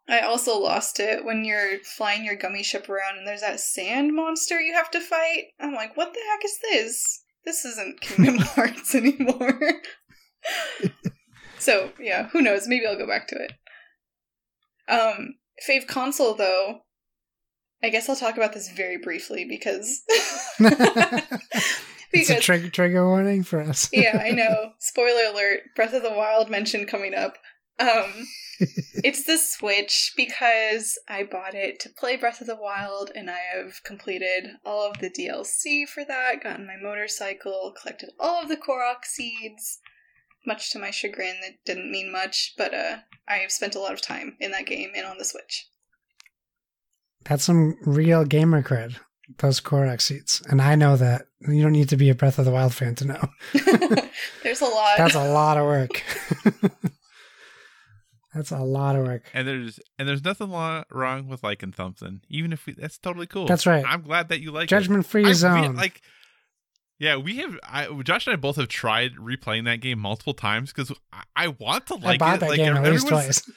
I also lost it when you're flying your gummy ship around and there's that sand monster you have to fight. I'm like, what the heck is this? This isn't Kingdom Hearts anymore. so yeah, who knows? Maybe I'll go back to it. Um, fave console though. I guess I'll talk about this very briefly because it's a trigger trigger warning for us. yeah, I know. Spoiler alert: Breath of the Wild mention coming up. Um, it's the Switch because I bought it to play Breath of the Wild, and I have completed all of the DLC for that. Gotten my motorcycle, collected all of the Korok seeds. Much to my chagrin, that didn't mean much, but uh, I have spent a lot of time in that game and on the Switch. That's some real gamer cred. Those Korok seeds, and I know that you don't need to be a Breath of the Wild fan to know. There's a lot. That's a lot of work. That's a lot of work. And there's and there's nothing lo- wrong with liking something, even if we, that's totally cool. That's right. I'm glad that you like it. Judgment free I- we- zone. like, yeah, we have. I, Josh and I both have tried replaying that game multiple times because I, I want to like I bought it. that like game at least twice.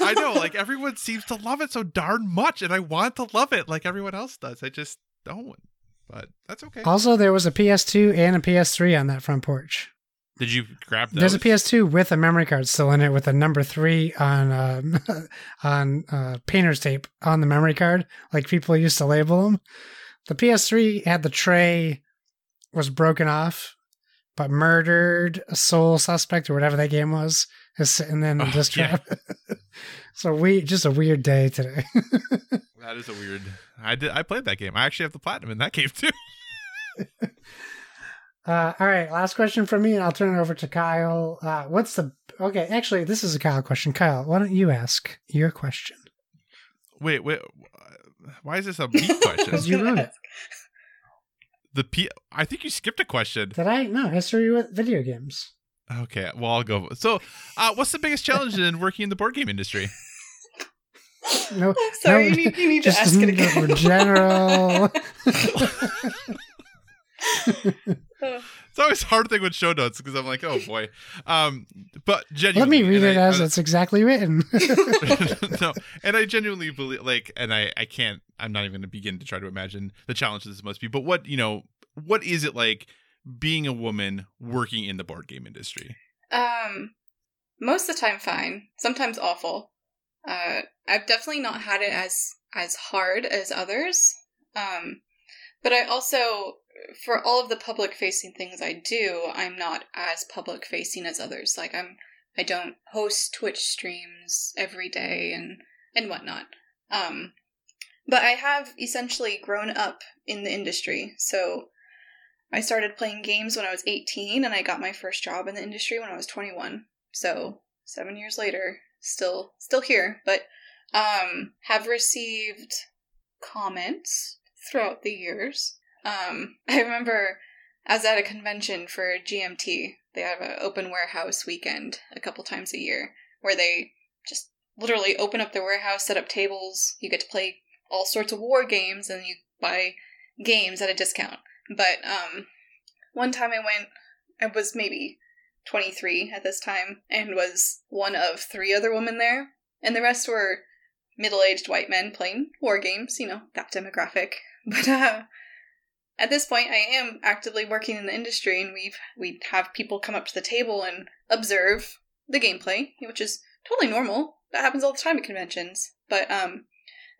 I know, like everyone seems to love it so darn much, and I want to love it like everyone else does. I just don't. But that's okay. also, there was a PS2 and a PS3 on that front porch. Did you grab those? There's a PS2 with a memory card still in it, with a number three on um, on uh, painter's tape on the memory card, like people used to label them. The PS3 had the tray was broken off, but murdered a soul suspect or whatever that game was is sitting in the Oh, disc yeah. so we just a weird day today. That is a weird. I did. I played that game. I actually have the platinum in that game too. Uh, all right, last question from me, and I'll turn it over to Kyle. Uh, what's the okay? Actually, this is a Kyle question. Kyle, why don't you ask your question? Wait, wait. Why is this a me question? Because you wrote it. The P. I think you skipped a question. Did I? No, history with video games. Okay, well I'll go. So, uh, what's the biggest challenge in working in the board game industry? No, I'm sorry, no, you need, you need to ask it again. general. It's always a hard thing with show notes because I'm like, oh boy. Um, but genuinely, Let me read it I- as I- it's exactly written. no, and I genuinely believe, like, and I, I can't, I'm not even going to begin to try to imagine the challenges this must be. But what, you know, what is it like being a woman working in the board game industry? Um, most of the time, fine. Sometimes awful. Uh, I've definitely not had it as as hard as others. Um, but I also, for all of the public facing things I do, I'm not as public facing as others. Like I'm, I don't host Twitch streams every day and and whatnot. Um, but I have essentially grown up in the industry, so I started playing games when I was 18 and I got my first job in the industry when I was 21. So, 7 years later, still still here, but um have received comments throughout the years. Um I remember I was at a convention for GMT. They have an open warehouse weekend a couple times a year where they just literally open up their warehouse, set up tables, you get to play all sorts of war games and you buy games at a discount. But um one time I went I was maybe 23 at this time and was one of three other women there and the rest were middle-aged white men playing war games, you know, that demographic. But uh at this point I am actively working in the industry and we've we have people come up to the table and observe the gameplay, which is totally normal. That happens all the time at conventions. But um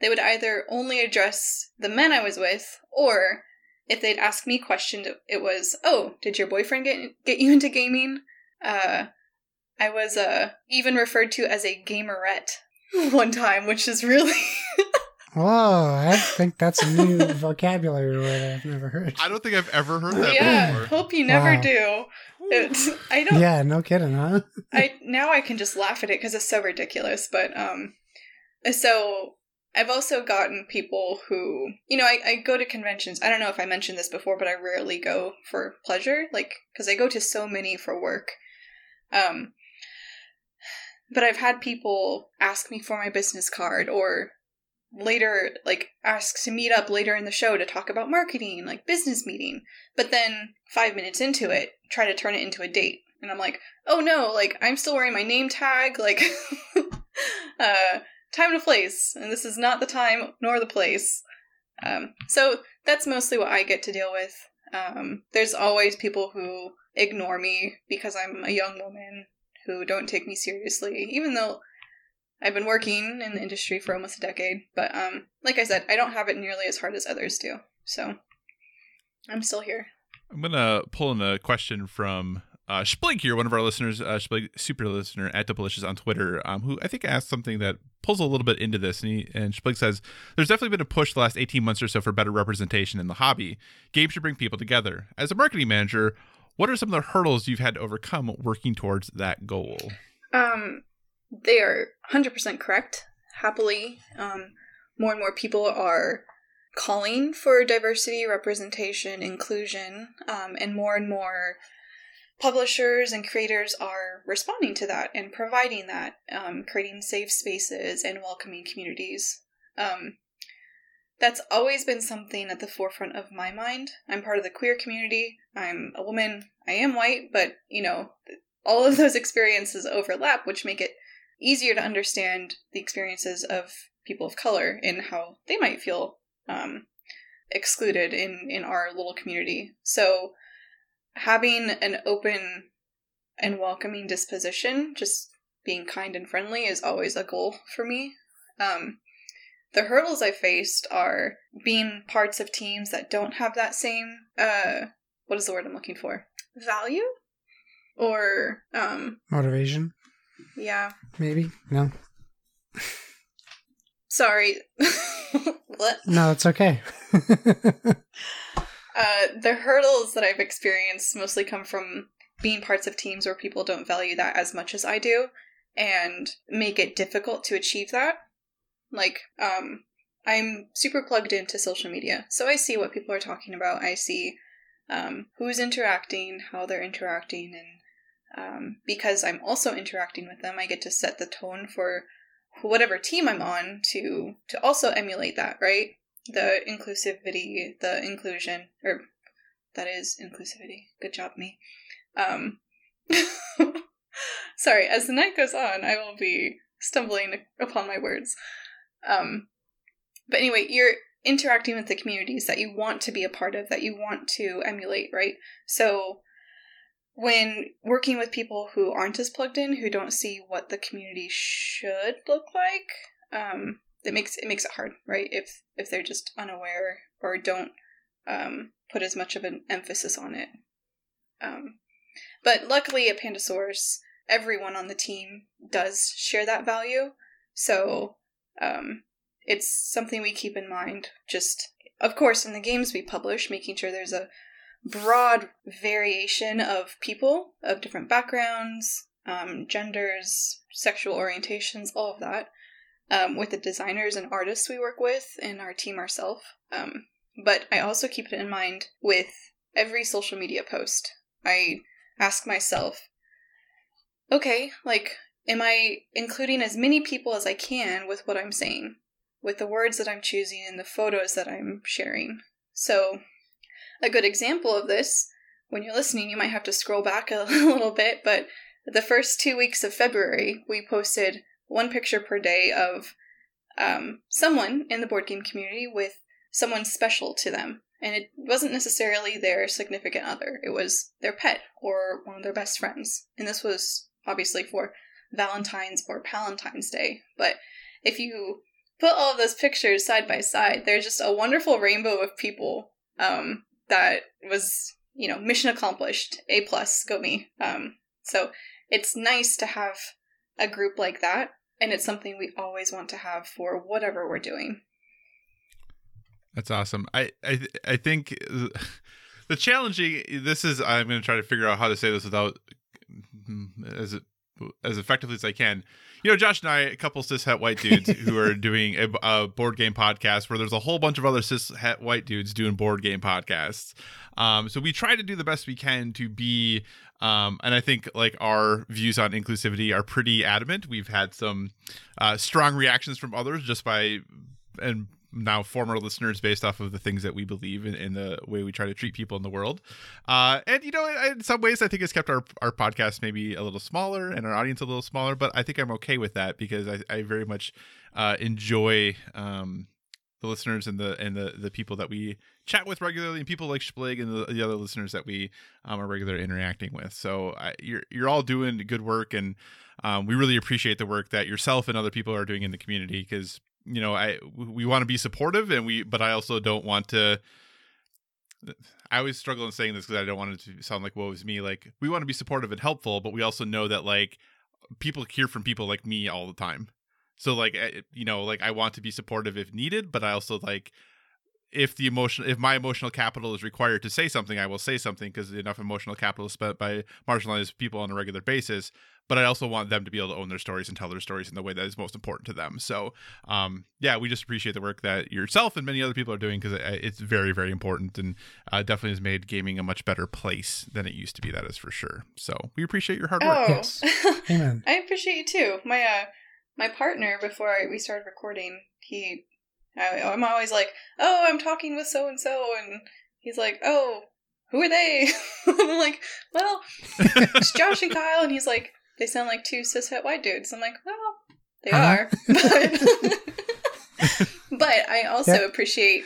they would either only address the men I was with or if they'd ask me questions, it was, "Oh, did your boyfriend get get you into gaming?" Uh, I was uh even referred to as a gamerette one time, which is really Whoa, I think that's a new vocabulary word I've never heard. I don't think I've ever heard that yeah. before. Hope you never Wow. do. It's, I don't. Yeah, no kidding, huh? I now I can just laugh at it because it's so ridiculous. But um, so I've also gotten people who, you know, I, I go to conventions. I don't know if I mentioned this before, but I rarely go for pleasure, like because I go to so many for work. Um, but I've had people ask me for my business card or later like asks to meet up later in the show to talk about marketing, like business meeting. But then 5 minutes into it, try to turn it into a date. And I'm like, "Oh no, like I'm still wearing my name tag, like uh time and place, and this is not the time nor the place." Um, so that's mostly what I get to deal with. Um, there's always people who ignore me because I'm a young woman who don't take me seriously, even though I've been working in the industry for almost a decade. But um, like I said, I don't have it nearly as hard as others do. So I'm still here. I'm gonna pull in a question from uh, Splig here, one of our listeners, uh, Splig, super listener at Delicious on Twitter, um, who I think asked something that pulls a little bit into this. And, he, and Splig says, There's definitely been a push the last 18 months or so for better representation in the hobby. Games should bring people together. As a marketing manager, what are some of the hurdles you've had to overcome working towards that goal? Um, they are 100% correct. Happily, um, more and more people are calling for diversity, representation, inclusion, um, and more and more publishers and creators are responding to that and providing that, um, creating safe spaces and welcoming communities. Um, that's always been something at the forefront of my mind. I'm part of the queer community. I'm a woman. I am white, but you know, all of those experiences overlap, which make it easier to understand the experiences of people of color and how they might feel um, excluded in in our little community. So having an open and welcoming disposition, just being kind and friendly, is always a goal for me. Um, the hurdles I faced are being parts of teams that don't have that same uh what is the word I'm looking for? Value? Or um Motivation, yeah. maybe? No. Sorry. what? No, it's okay. Uh the hurdles that I've experienced mostly come from being parts of teams where people don't value that as much as I do and make it difficult to achieve that. Like, um, I'm super plugged into social media, so I see what people are talking about. I see um, who's interacting, how they're interacting, and um, because I'm also interacting with them, I get to set the tone for whatever team I'm on to to also emulate that, right? The inclusivity, the inclusion, or that is inclusivity. Good job, me. Um, sorry. As the night goes on, I will be stumbling upon my words. Um, but anyway, you're interacting with the communities that you want to be a part of, that you want to emulate, right? So when working with people who aren't as plugged in, who don't see what the community should look like, um, it makes it makes it hard, right? If if they're just unaware or don't um, put as much of an emphasis on it. Um, but luckily at Pandasaurus, everyone on the team does share that value. So um, it's something we keep in mind. Just, of course, in the games we publish, making sure there's a broad variation of people of different backgrounds, um, genders, sexual orientations, all of that. Um, with the designers and artists we work with and our team ourselves. Um, but I also keep it in mind with every social media post. I ask myself, okay, like, am I including as many people as I can with what I'm saying, with the words that I'm choosing and the photos that I'm sharing? So, a good example of this, when you're listening, you might have to scroll back a little bit, but the first two weeks of February, we posted one picture per day of um, someone in the board game community with someone special to them. And it wasn't necessarily their significant other, it was their pet or one of their best friends. And this was obviously for Valentine's or Palentine's Day. But if you put all of those pictures side by side, there's just a wonderful rainbow of people um, that was, you know, mission accomplished. A plus, go me. Um, so it's nice to have a group like that, and it's something we always want to have for whatever we're doing. That's awesome. I I I think the challenging this is I'm going to try to figure out how to say this without as as effectively as I can. You know, Josh and I, a couple cishet white dudes who are doing a, a, board game podcast where there's a whole bunch of other cishet white dudes doing board game podcasts. Um, so we try to do the best we can to be, um, and I think like our views on inclusivity are pretty adamant. We've had some uh, strong reactions from others just by and now former listeners based off of the things that we believe in, in the way we try to treat people in the world. Uh, and you know, in some ways, I think it's kept our our podcast maybe a little smaller and our audience a little smaller. But I think I'm okay with that because I, I very much uh, enjoy um, the listeners and the and the the people that we chat with regularly, and people like Splig and the, the other listeners that we um, are regularly interacting with. So I, you're you're all doing good work and. Um, we really appreciate the work that yourself and other people are doing in the community because you know i we want to be supportive and we but i also don't want to i always struggle in saying this because i don't want it to sound like woe is me like we want to be supportive and helpful but we also know that like people hear from people like me all the time. So like you know like i want to be supportive if needed but i also like if the emotion if my emotional capital is required to say something i will say something because enough emotional capital is spent by marginalized people on a regular basis but I also want them to be able to own their stories and tell their stories in the way that is most important to them. So, um, yeah, we just appreciate the work that yourself and many other people are doing because it's very, very important and uh, definitely has made gaming a much better place than it used to be. That is for sure. So we appreciate your hard work. Oh, Yes. Amen. I appreciate you too. My uh, my partner before I, we started recording, he, I, I'm always like, oh, I'm talking with so and so, and he's like, oh, who are they? I'm like, well, it's Josh and Kyle, and he's like, they sound like two cishet white dudes. I'm like, well, they Uh-huh. are, but but I also Yep. appreciate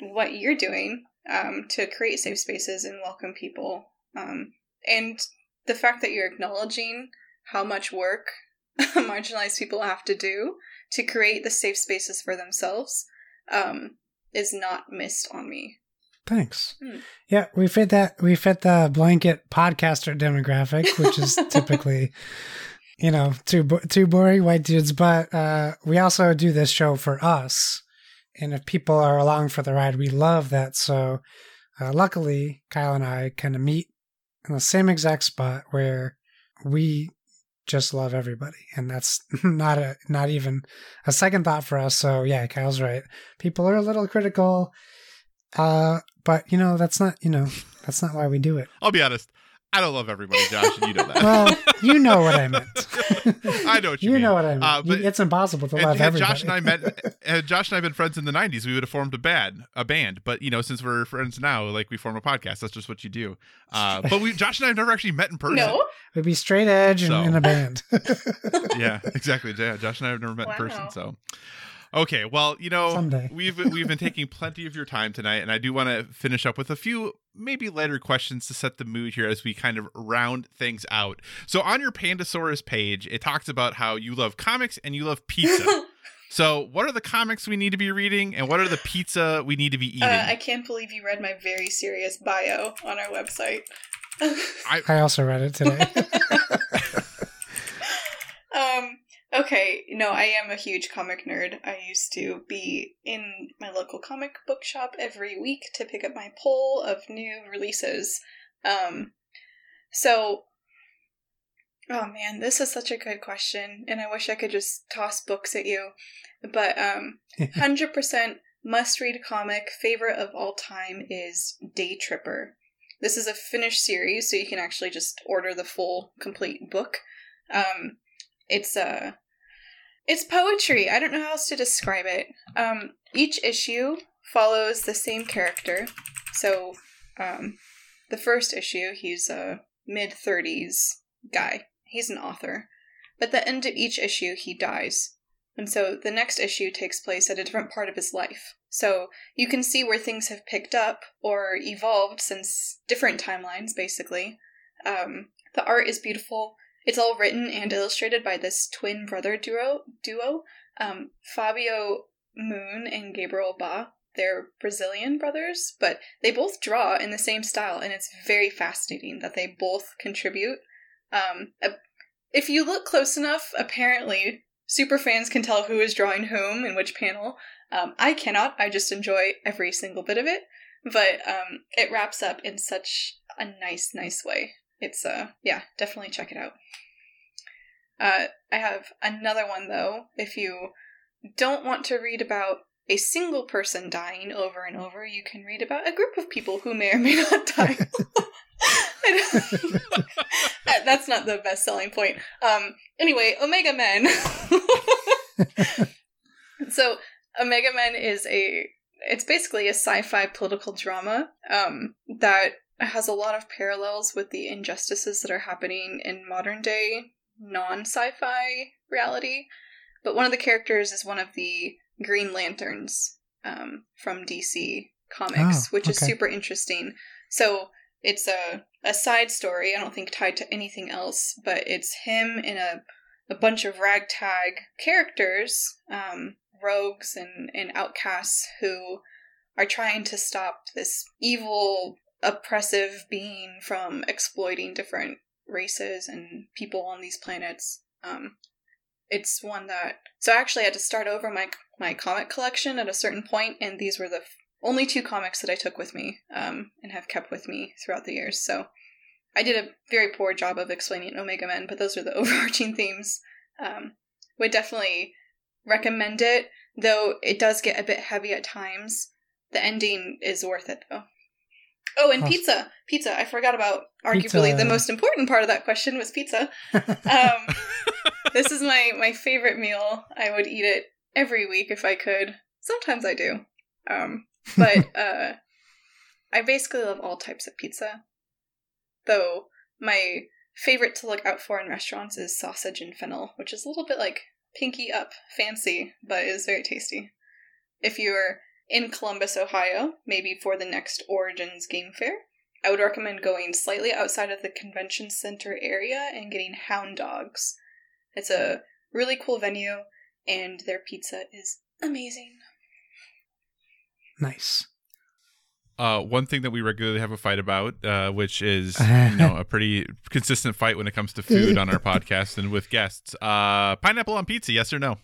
what you're doing um, to create safe spaces and welcome people, um, and the fact that you're acknowledging how much work marginalized people have to do to create the safe spaces for themselves um, is not missed on me. Thanks. Hmm. Yeah, we fit that. We fit the blanket podcaster demographic, which is typically, you know, two bo- two boring white dudes. But uh, we also do this show for us, and if people are along for the ride, we love that. So, uh, luckily, Kyle and I kind of meet in the same exact spot where we just love everybody, and that's not a not even a second thought for us. So, yeah, Kyle's right. People are a little critical. Uh, but you know, that's not, you know, that's not why we do it. I'll be honest. I don't love everybody, Josh, and you know that. Well, you know what I meant. I know what you, You mean. know what I mean. Uh, but- it's impossible to And love had everybody. Josh and I met, had Josh and I been friends in the '90s, we would have formed a band, a band. But you know, since we're friends now, like we form a podcast. That's just what you do. Uh, but we, Josh and I, have never actually met in person. No, We'd be straight edge and in a band. yeah, exactly. Yeah, Josh and I have never met in person. So, okay, well, you know, Someday. we've we've been taking plenty of your time tonight, and I do want to finish up with a few maybe lighter questions to set the mood here as we kind of round things out. So, on your Pandasaurus page, it talks about how you love comics and you love pizza. so, what are the comics we need to be reading, and what are the pizza we need to be eating? uh, I can't believe you read my very serious bio on our website. I also read it today. um okay no i am a huge comic nerd. I used to be in my local comic book shop every week to pick up my pull of new releases. Um so oh man this is such a good question and i wish i could just toss books at you but um 100% must read comic favorite of all time is Daytripper. This is a finished series so you can actually just order the full complete book. Um it's uh it's poetry. I don't know how else to describe it. Um each issue follows the same character. So um the first issue he's a mid 30s guy. He's an author. But the end of each issue he dies. And so the next issue takes place at a different part of his life. So you can see where things have picked up or evolved since different timelines basically. Um the art is beautiful it's all written and illustrated by this twin brother duo. Duo, um, Fabio Moon and Gabriel Ba. They're Brazilian brothers, but they both draw in the same style, and it's very fascinating that they both contribute. Um, if you look close enough, apparently super fans can tell who is drawing whom in which panel. Um, I cannot. I just enjoy every single bit of it, but um, it wraps up in such a nice, nice way. It's uh, yeah, definitely check it out. Uh, I have another one though. If you don't want to read about a single person dying over and over, you can read about a group of people who may or may not die. That's not the best selling point. Um, anyway, Omega Men. so, Omega Men is a it's basically a sci-fi political drama um, that has a lot of parallels with the injustices that are happening in modern day non-sci-fi reality. But one of the characters is one of the Green Lanterns um, from DC Comics, Oh, which is super interesting. So it's a a side story. I don't think tied to anything else, but it's him in a a bunch of ragtag characters, um, rogues and and outcasts who are trying to stop this evil, oppressive being from exploiting different races and people on these planets. Um, it's one that so I actually had to start over my my comic collection at a certain point, and these were the only two comics that I took with me um, and have kept with me throughout the years. So I did a very poor job of explaining Omega Men, but those are the overarching themes. Um, would definitely recommend it, though it does get a bit heavy at times. The ending is worth it, though. Oh, and pizza. Pizza. I forgot about arguably Pizza. the most important part of that question was pizza. Um, this is my my favorite meal. I would eat it every week if I could. Sometimes I do. Um, but uh, I basically love all types of pizza. Though my favorite to look out for in restaurants is sausage and fennel, which is a little bit like pinky up fancy, but is very tasty. If you're in Columbus, Ohio, maybe for the next Origins Game Fair, I would recommend going slightly outside of the convention center area and getting Hound Dogs. It's a really cool venue, and their pizza is amazing. nice. Uh, one thing that we regularly have a fight about, uh, which is you know a pretty consistent fight when it comes to food on our podcast and with guests. Uh, pineapple on pizza, yes or no?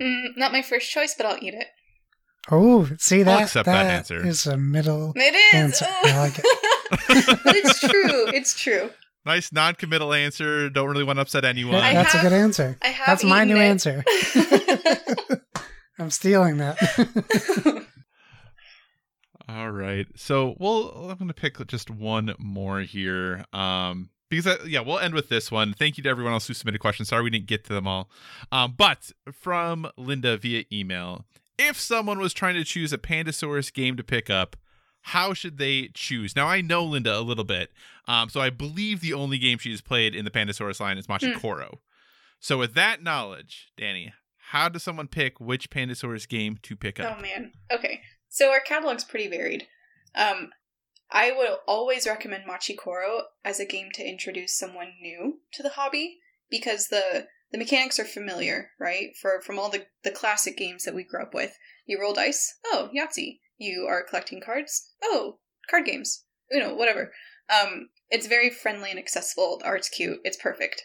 Mm, not my first choice, but I'll eat it. Oh, see that? accept that answer. is a middle. It is. Answer. I like it. but it's true. It's true. Nice non-committal answer. Don't really want to upset anyone. I That's a good answer. I have That's my new it. answer. I'm stealing that. All right. So, well, I'm going to pick just one more here. Um, because I, yeah, we'll end with this one. Thank you to everyone else who submitted questions. Sorry we didn't get to them all. Um, but from Linda via email, if someone was trying to choose a Pandasaurus game to pick up, how should they choose? Now I know Linda a little bit, um, so I believe the only game she's played in the Pandasaurus line is Machi Koro. So with that knowledge, Danni, how does someone pick which Pandasaurus game to pick up? Oh man. Okay. So our catalog's pretty varied. Um, I would always recommend Machi Koro as a game to introduce someone new to the hobby because the the mechanics are familiar, right? For from all the the classic games that we grew up with. You roll dice. Oh, Yahtzee. You are collecting cards. Oh, card games. You know, whatever. Um, it's very friendly and accessible. The art's cute. It's perfect.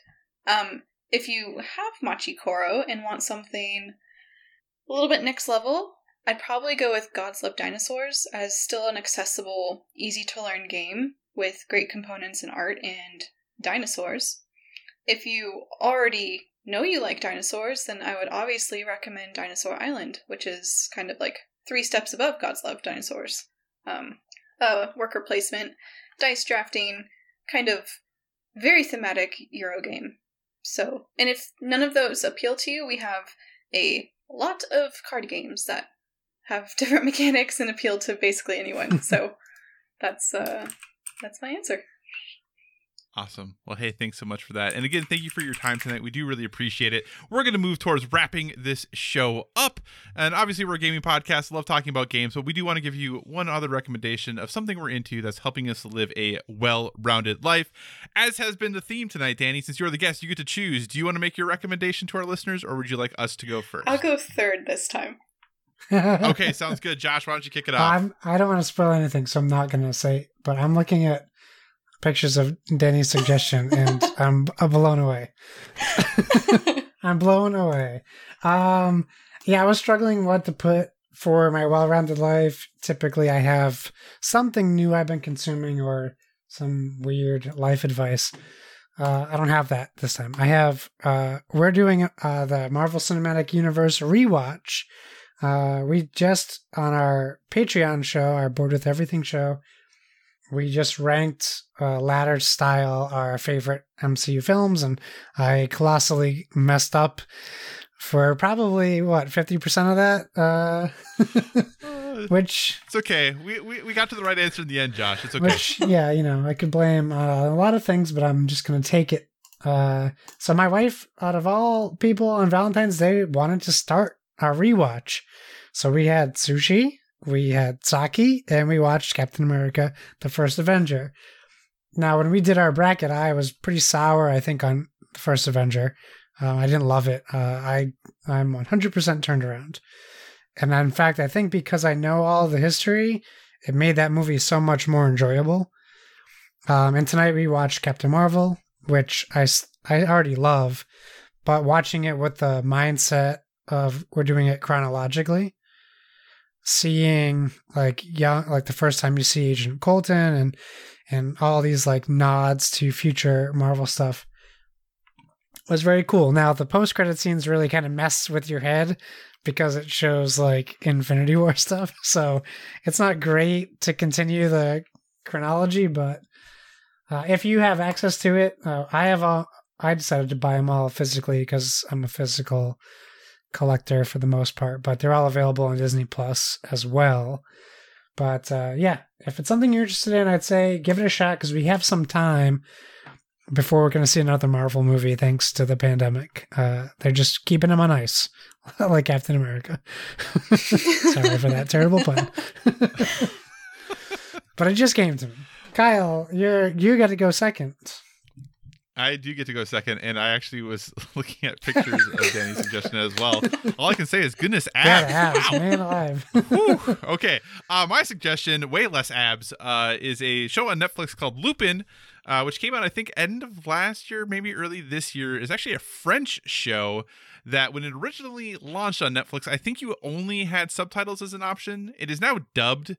Um, if you have Machi Koro and want something a little bit next level, I'd probably go with Gods Love Dinosaurs as still an accessible, easy to learn game with great components and art and dinosaurs. If you already know you like dinosaurs, then I would obviously recommend Dinosaur Island, which is kind of like three steps above Gods Love Dinosaurs. Um, uh, worker placement, dice drafting, kind of very thematic Euro game. So, and if none of those appeal to you, we have a lot of card games that have different mechanics and appeal to basically anyone. so, that's uh that's my answer. Awesome. Well, hey, thanks so much for that. And again, thank you for your time tonight. We do really appreciate it. We're going to move towards wrapping this show up. And obviously, we're a gaming podcast, love talking about games, but we do want to give you one other recommendation of something we're into that's helping us live a well rounded life. As has been the theme tonight, Danni, since you're the guest, you get to choose. Do you want to make your recommendation to our listeners, or would you like us to go first? I'll go third this time. okay, sounds good. Josh, why don't you kick it off? I'm, I don't want to spoil anything, so I'm not going to say. But I'm looking at pictures of Danni's suggestion, and I'm, I'm blown away. I'm blown away. Um, yeah, I was struggling what to put for my well-rounded life. Typically, I have something new I've been consuming or some weird life advice. Uh, I don't have that this time. I have. Uh, we're doing uh, the Marvel Cinematic Universe rewatch. Uh, we just on our Patreon show, our Board with Everything show, we just ranked uh, ladder style our favorite MCU films, and I colossally messed up for probably what fifty percent of that. Uh, Uh, which it's okay. We, we we got to the right answer in the end, Josh. It's okay. which yeah you know i could blame uh, a lot of things but i'm just gonna take it uh, so my wife out of all people on valentine's day wanted to start our rewatch so we had sushi we had sake and we watched captain america the first avenger. Now when we did our bracket i was pretty sour i think on the first avenger. Um, i didn't love it. Uh, i i'm 100% turned around. And in fact i think because i know all the history it made that movie so much more enjoyable. Um, and tonight we watched Captain Marvel, which I I already love, but watching it with the mindset of we're doing it chronologically, seeing like young, like the first time you see Agent Coulson and and all these like nods to future Marvel stuff was very cool. Now the post credit scenes really kind of mess with your head because it shows like Infinity War stuff. So it's not great to continue the chronology, but uh, if you have access to it, uh, I have all. I decided to buy them all physically because I'm a physical collector for the most part, but they're all available on Disney Plus as well. But uh, yeah, if it's something you're interested in, I'd say give it a shot because we have some time before we're going to see another Marvel movie thanks to the pandemic. Uh, they're just keeping them on ice, like Captain America. Sorry for that terrible pun. but it just came to me. Kyle, you're you got to go second. I do get to go second, and I actually was looking at pictures of Danni's suggestion as well. All I can say is, goodness, abs. abs, Wow. man alive. Okay. Uh, my suggestion, way less abs, uh, is a show on Netflix called Lupin, uh, which came out, I think, end of last year, maybe early this year. Is actually a French show that, when it originally launched on Netflix, I think you only had subtitles as an option. It is now dubbed.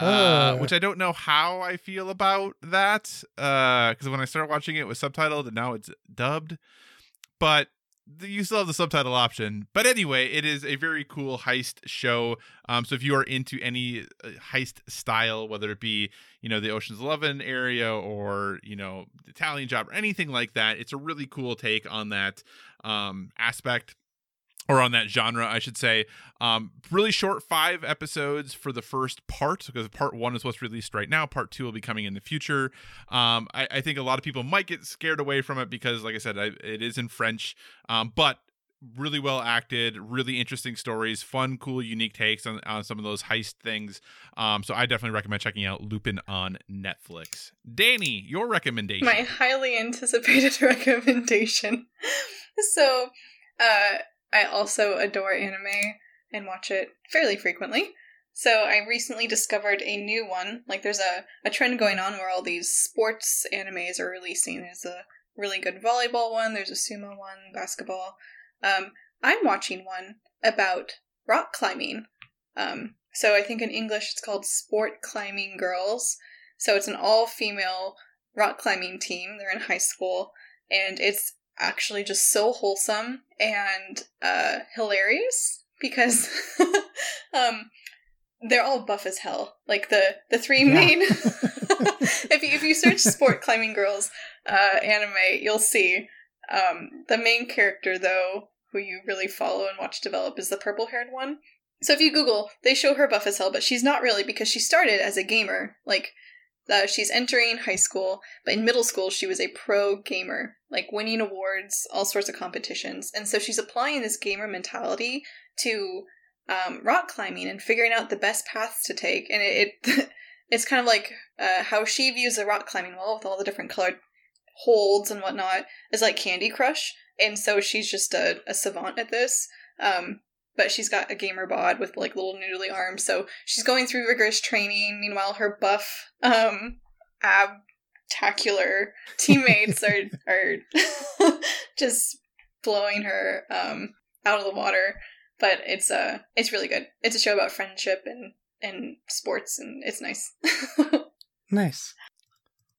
Uh, which I don't know how I feel about that. Uh because when I started watching it, it was subtitled, and now it's dubbed. But the- you still have the subtitle option. But anyway, it is a very cool heist show. Um, so if you are into any uh, heist style, whether it be you know the Ocean's Eleven area or you know Italian Job or anything like that, it's a really cool take on that um, aspect or on that genre, I should say. Um, really short, five episodes for the first part because part one is what's released right now. Part two will be coming in the future. Um, I, I think a lot of people might get scared away from it because, like I said, I, it is in French, um, but really well acted, really interesting stories, fun, cool, unique takes on, on some of those heist things. Um, so I definitely recommend checking out Lupin on Netflix. Danni, your recommendation. My highly anticipated recommendation. So, uh, I also adore anime and watch it fairly frequently. So I recently discovered a new one. Like there's a, a trend going on where all these sports animes are releasing. There's a really good volleyball one, there's a sumo one, basketball. Um, I'm watching one about rock climbing. Um, so I think in English it's called Sport Climbing Girls. So it's an all female rock climbing team. They're in high school, and it's actually just so wholesome and uh, hilarious because um, they're all buff as hell. Like the the three Yeah. main. if you if you search sport climbing girls uh, anime, you'll see um, the main character though, who you really follow and watch develop, is the purple haired one. So if you Google, they show her buff as hell, but she's not really because she started as a gamer. Like uh, she's entering high school, but in middle school she was a pro gamer, like winning awards, all sorts of competitions, and so she's applying this gamer mentality to um, rock climbing and figuring out the best paths to take. And it, it it's kind of like uh, how she views the rock climbing wall with all the different colored holds and whatnot is like Candy Crush, and so she's just a, a savant at this. Um, but she's got a gamer bod with like little noodly arms, so she's going through rigorous training. Meanwhile, her buff, um, abtacular teammates are are just blowing her um out of the water. But it's uh it's really good. It's a show about friendship and and sports, and it's nice. Nice.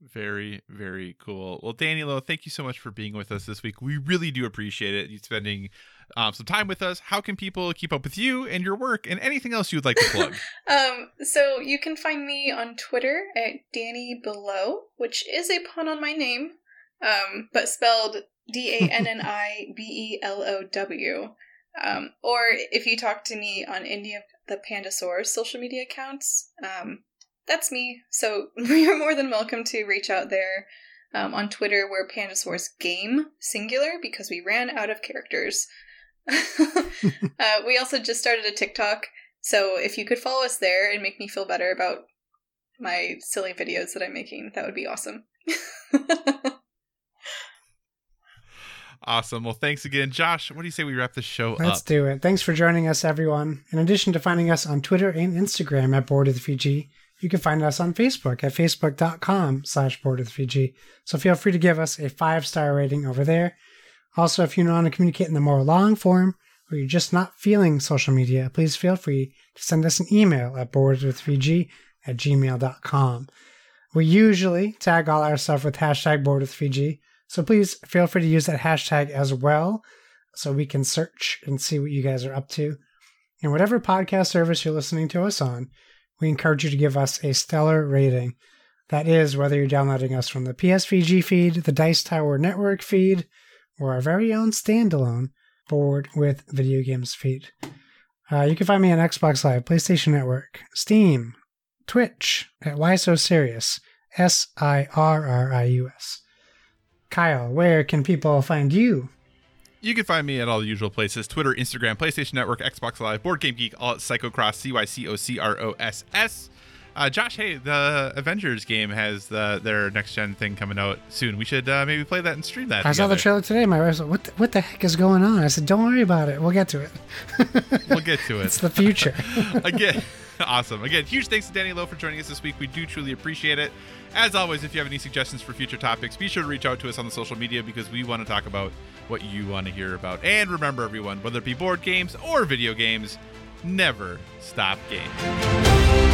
Very, very cool. Well, Danni thank you so much for being with us this week. We really do appreciate it. You spending um, some time with us. How can people keep up with you and your work and anything else you would like to plug? um, so you can find me on Twitter at Danni Below, which is a pun on my name, um, but spelled D A N N I B E L O W. Um, or if you talk to me on any of the Pandasaur social media accounts, um, that's me. So you're more than welcome to reach out there. Um, on Twitter, we're Pandasaurus Game, singular, because we ran out of characters. uh, we also just started a TikTok, so if you could follow us there and make me feel better about my silly videos that I'm making, that would be awesome. Awesome. Well, thanks again. Josh, what do you say we wrap this show up? Let's do it. Thanks for joining us, everyone. In addition to finding us on Twitter and Instagram at Board of the Fiji, you can find us on Facebook at facebook.com slash Board of the Fiji. So feel free to give us a five-star rating over there. Also, if you want to communicate in the more long form, or you're just not feeling social media, please feel free to send us an email at boardwithvg at gmail.com. We usually tag all our stuff with hashtag board with Fiji, so please feel free to use that hashtag as well so we can search and see what you guys are up to. And whatever podcast service you're listening to us on, we encourage you to give us a stellar rating. That is, whether you're downloading us from the PSVG feed, the Dice Tower Network feed, or our very own standalone board with video games feed. Uh, you can find me on Xbox Live, PlayStation Network, Steam, Twitch at Why So Serious, S I R R I U S. Kyle, where can people find you? You can find me at all the usual places Twitter, Instagram, PlayStation Network, Xbox Live, Board Game Geek, all at Cycocross, C Y C O C R O S S. Uh, Josh, hey, the Avengers game has the, their next gen thing coming out soon. We should uh, maybe play that and stream that. I saw the trailer today. My wife said, "What? The, what the heck is going on?" I said, "Don't worry about it. We'll get to it. We'll get to it. it's the future." Again, awesome. Again, huge thanks to Danni Loe for joining us this week. We do truly appreciate it. As always, if you have any suggestions for future topics, be sure to reach out to us on the social media because we want to talk about what you want to hear about. And remember, everyone, whether it be board games or video games, never stop gaming.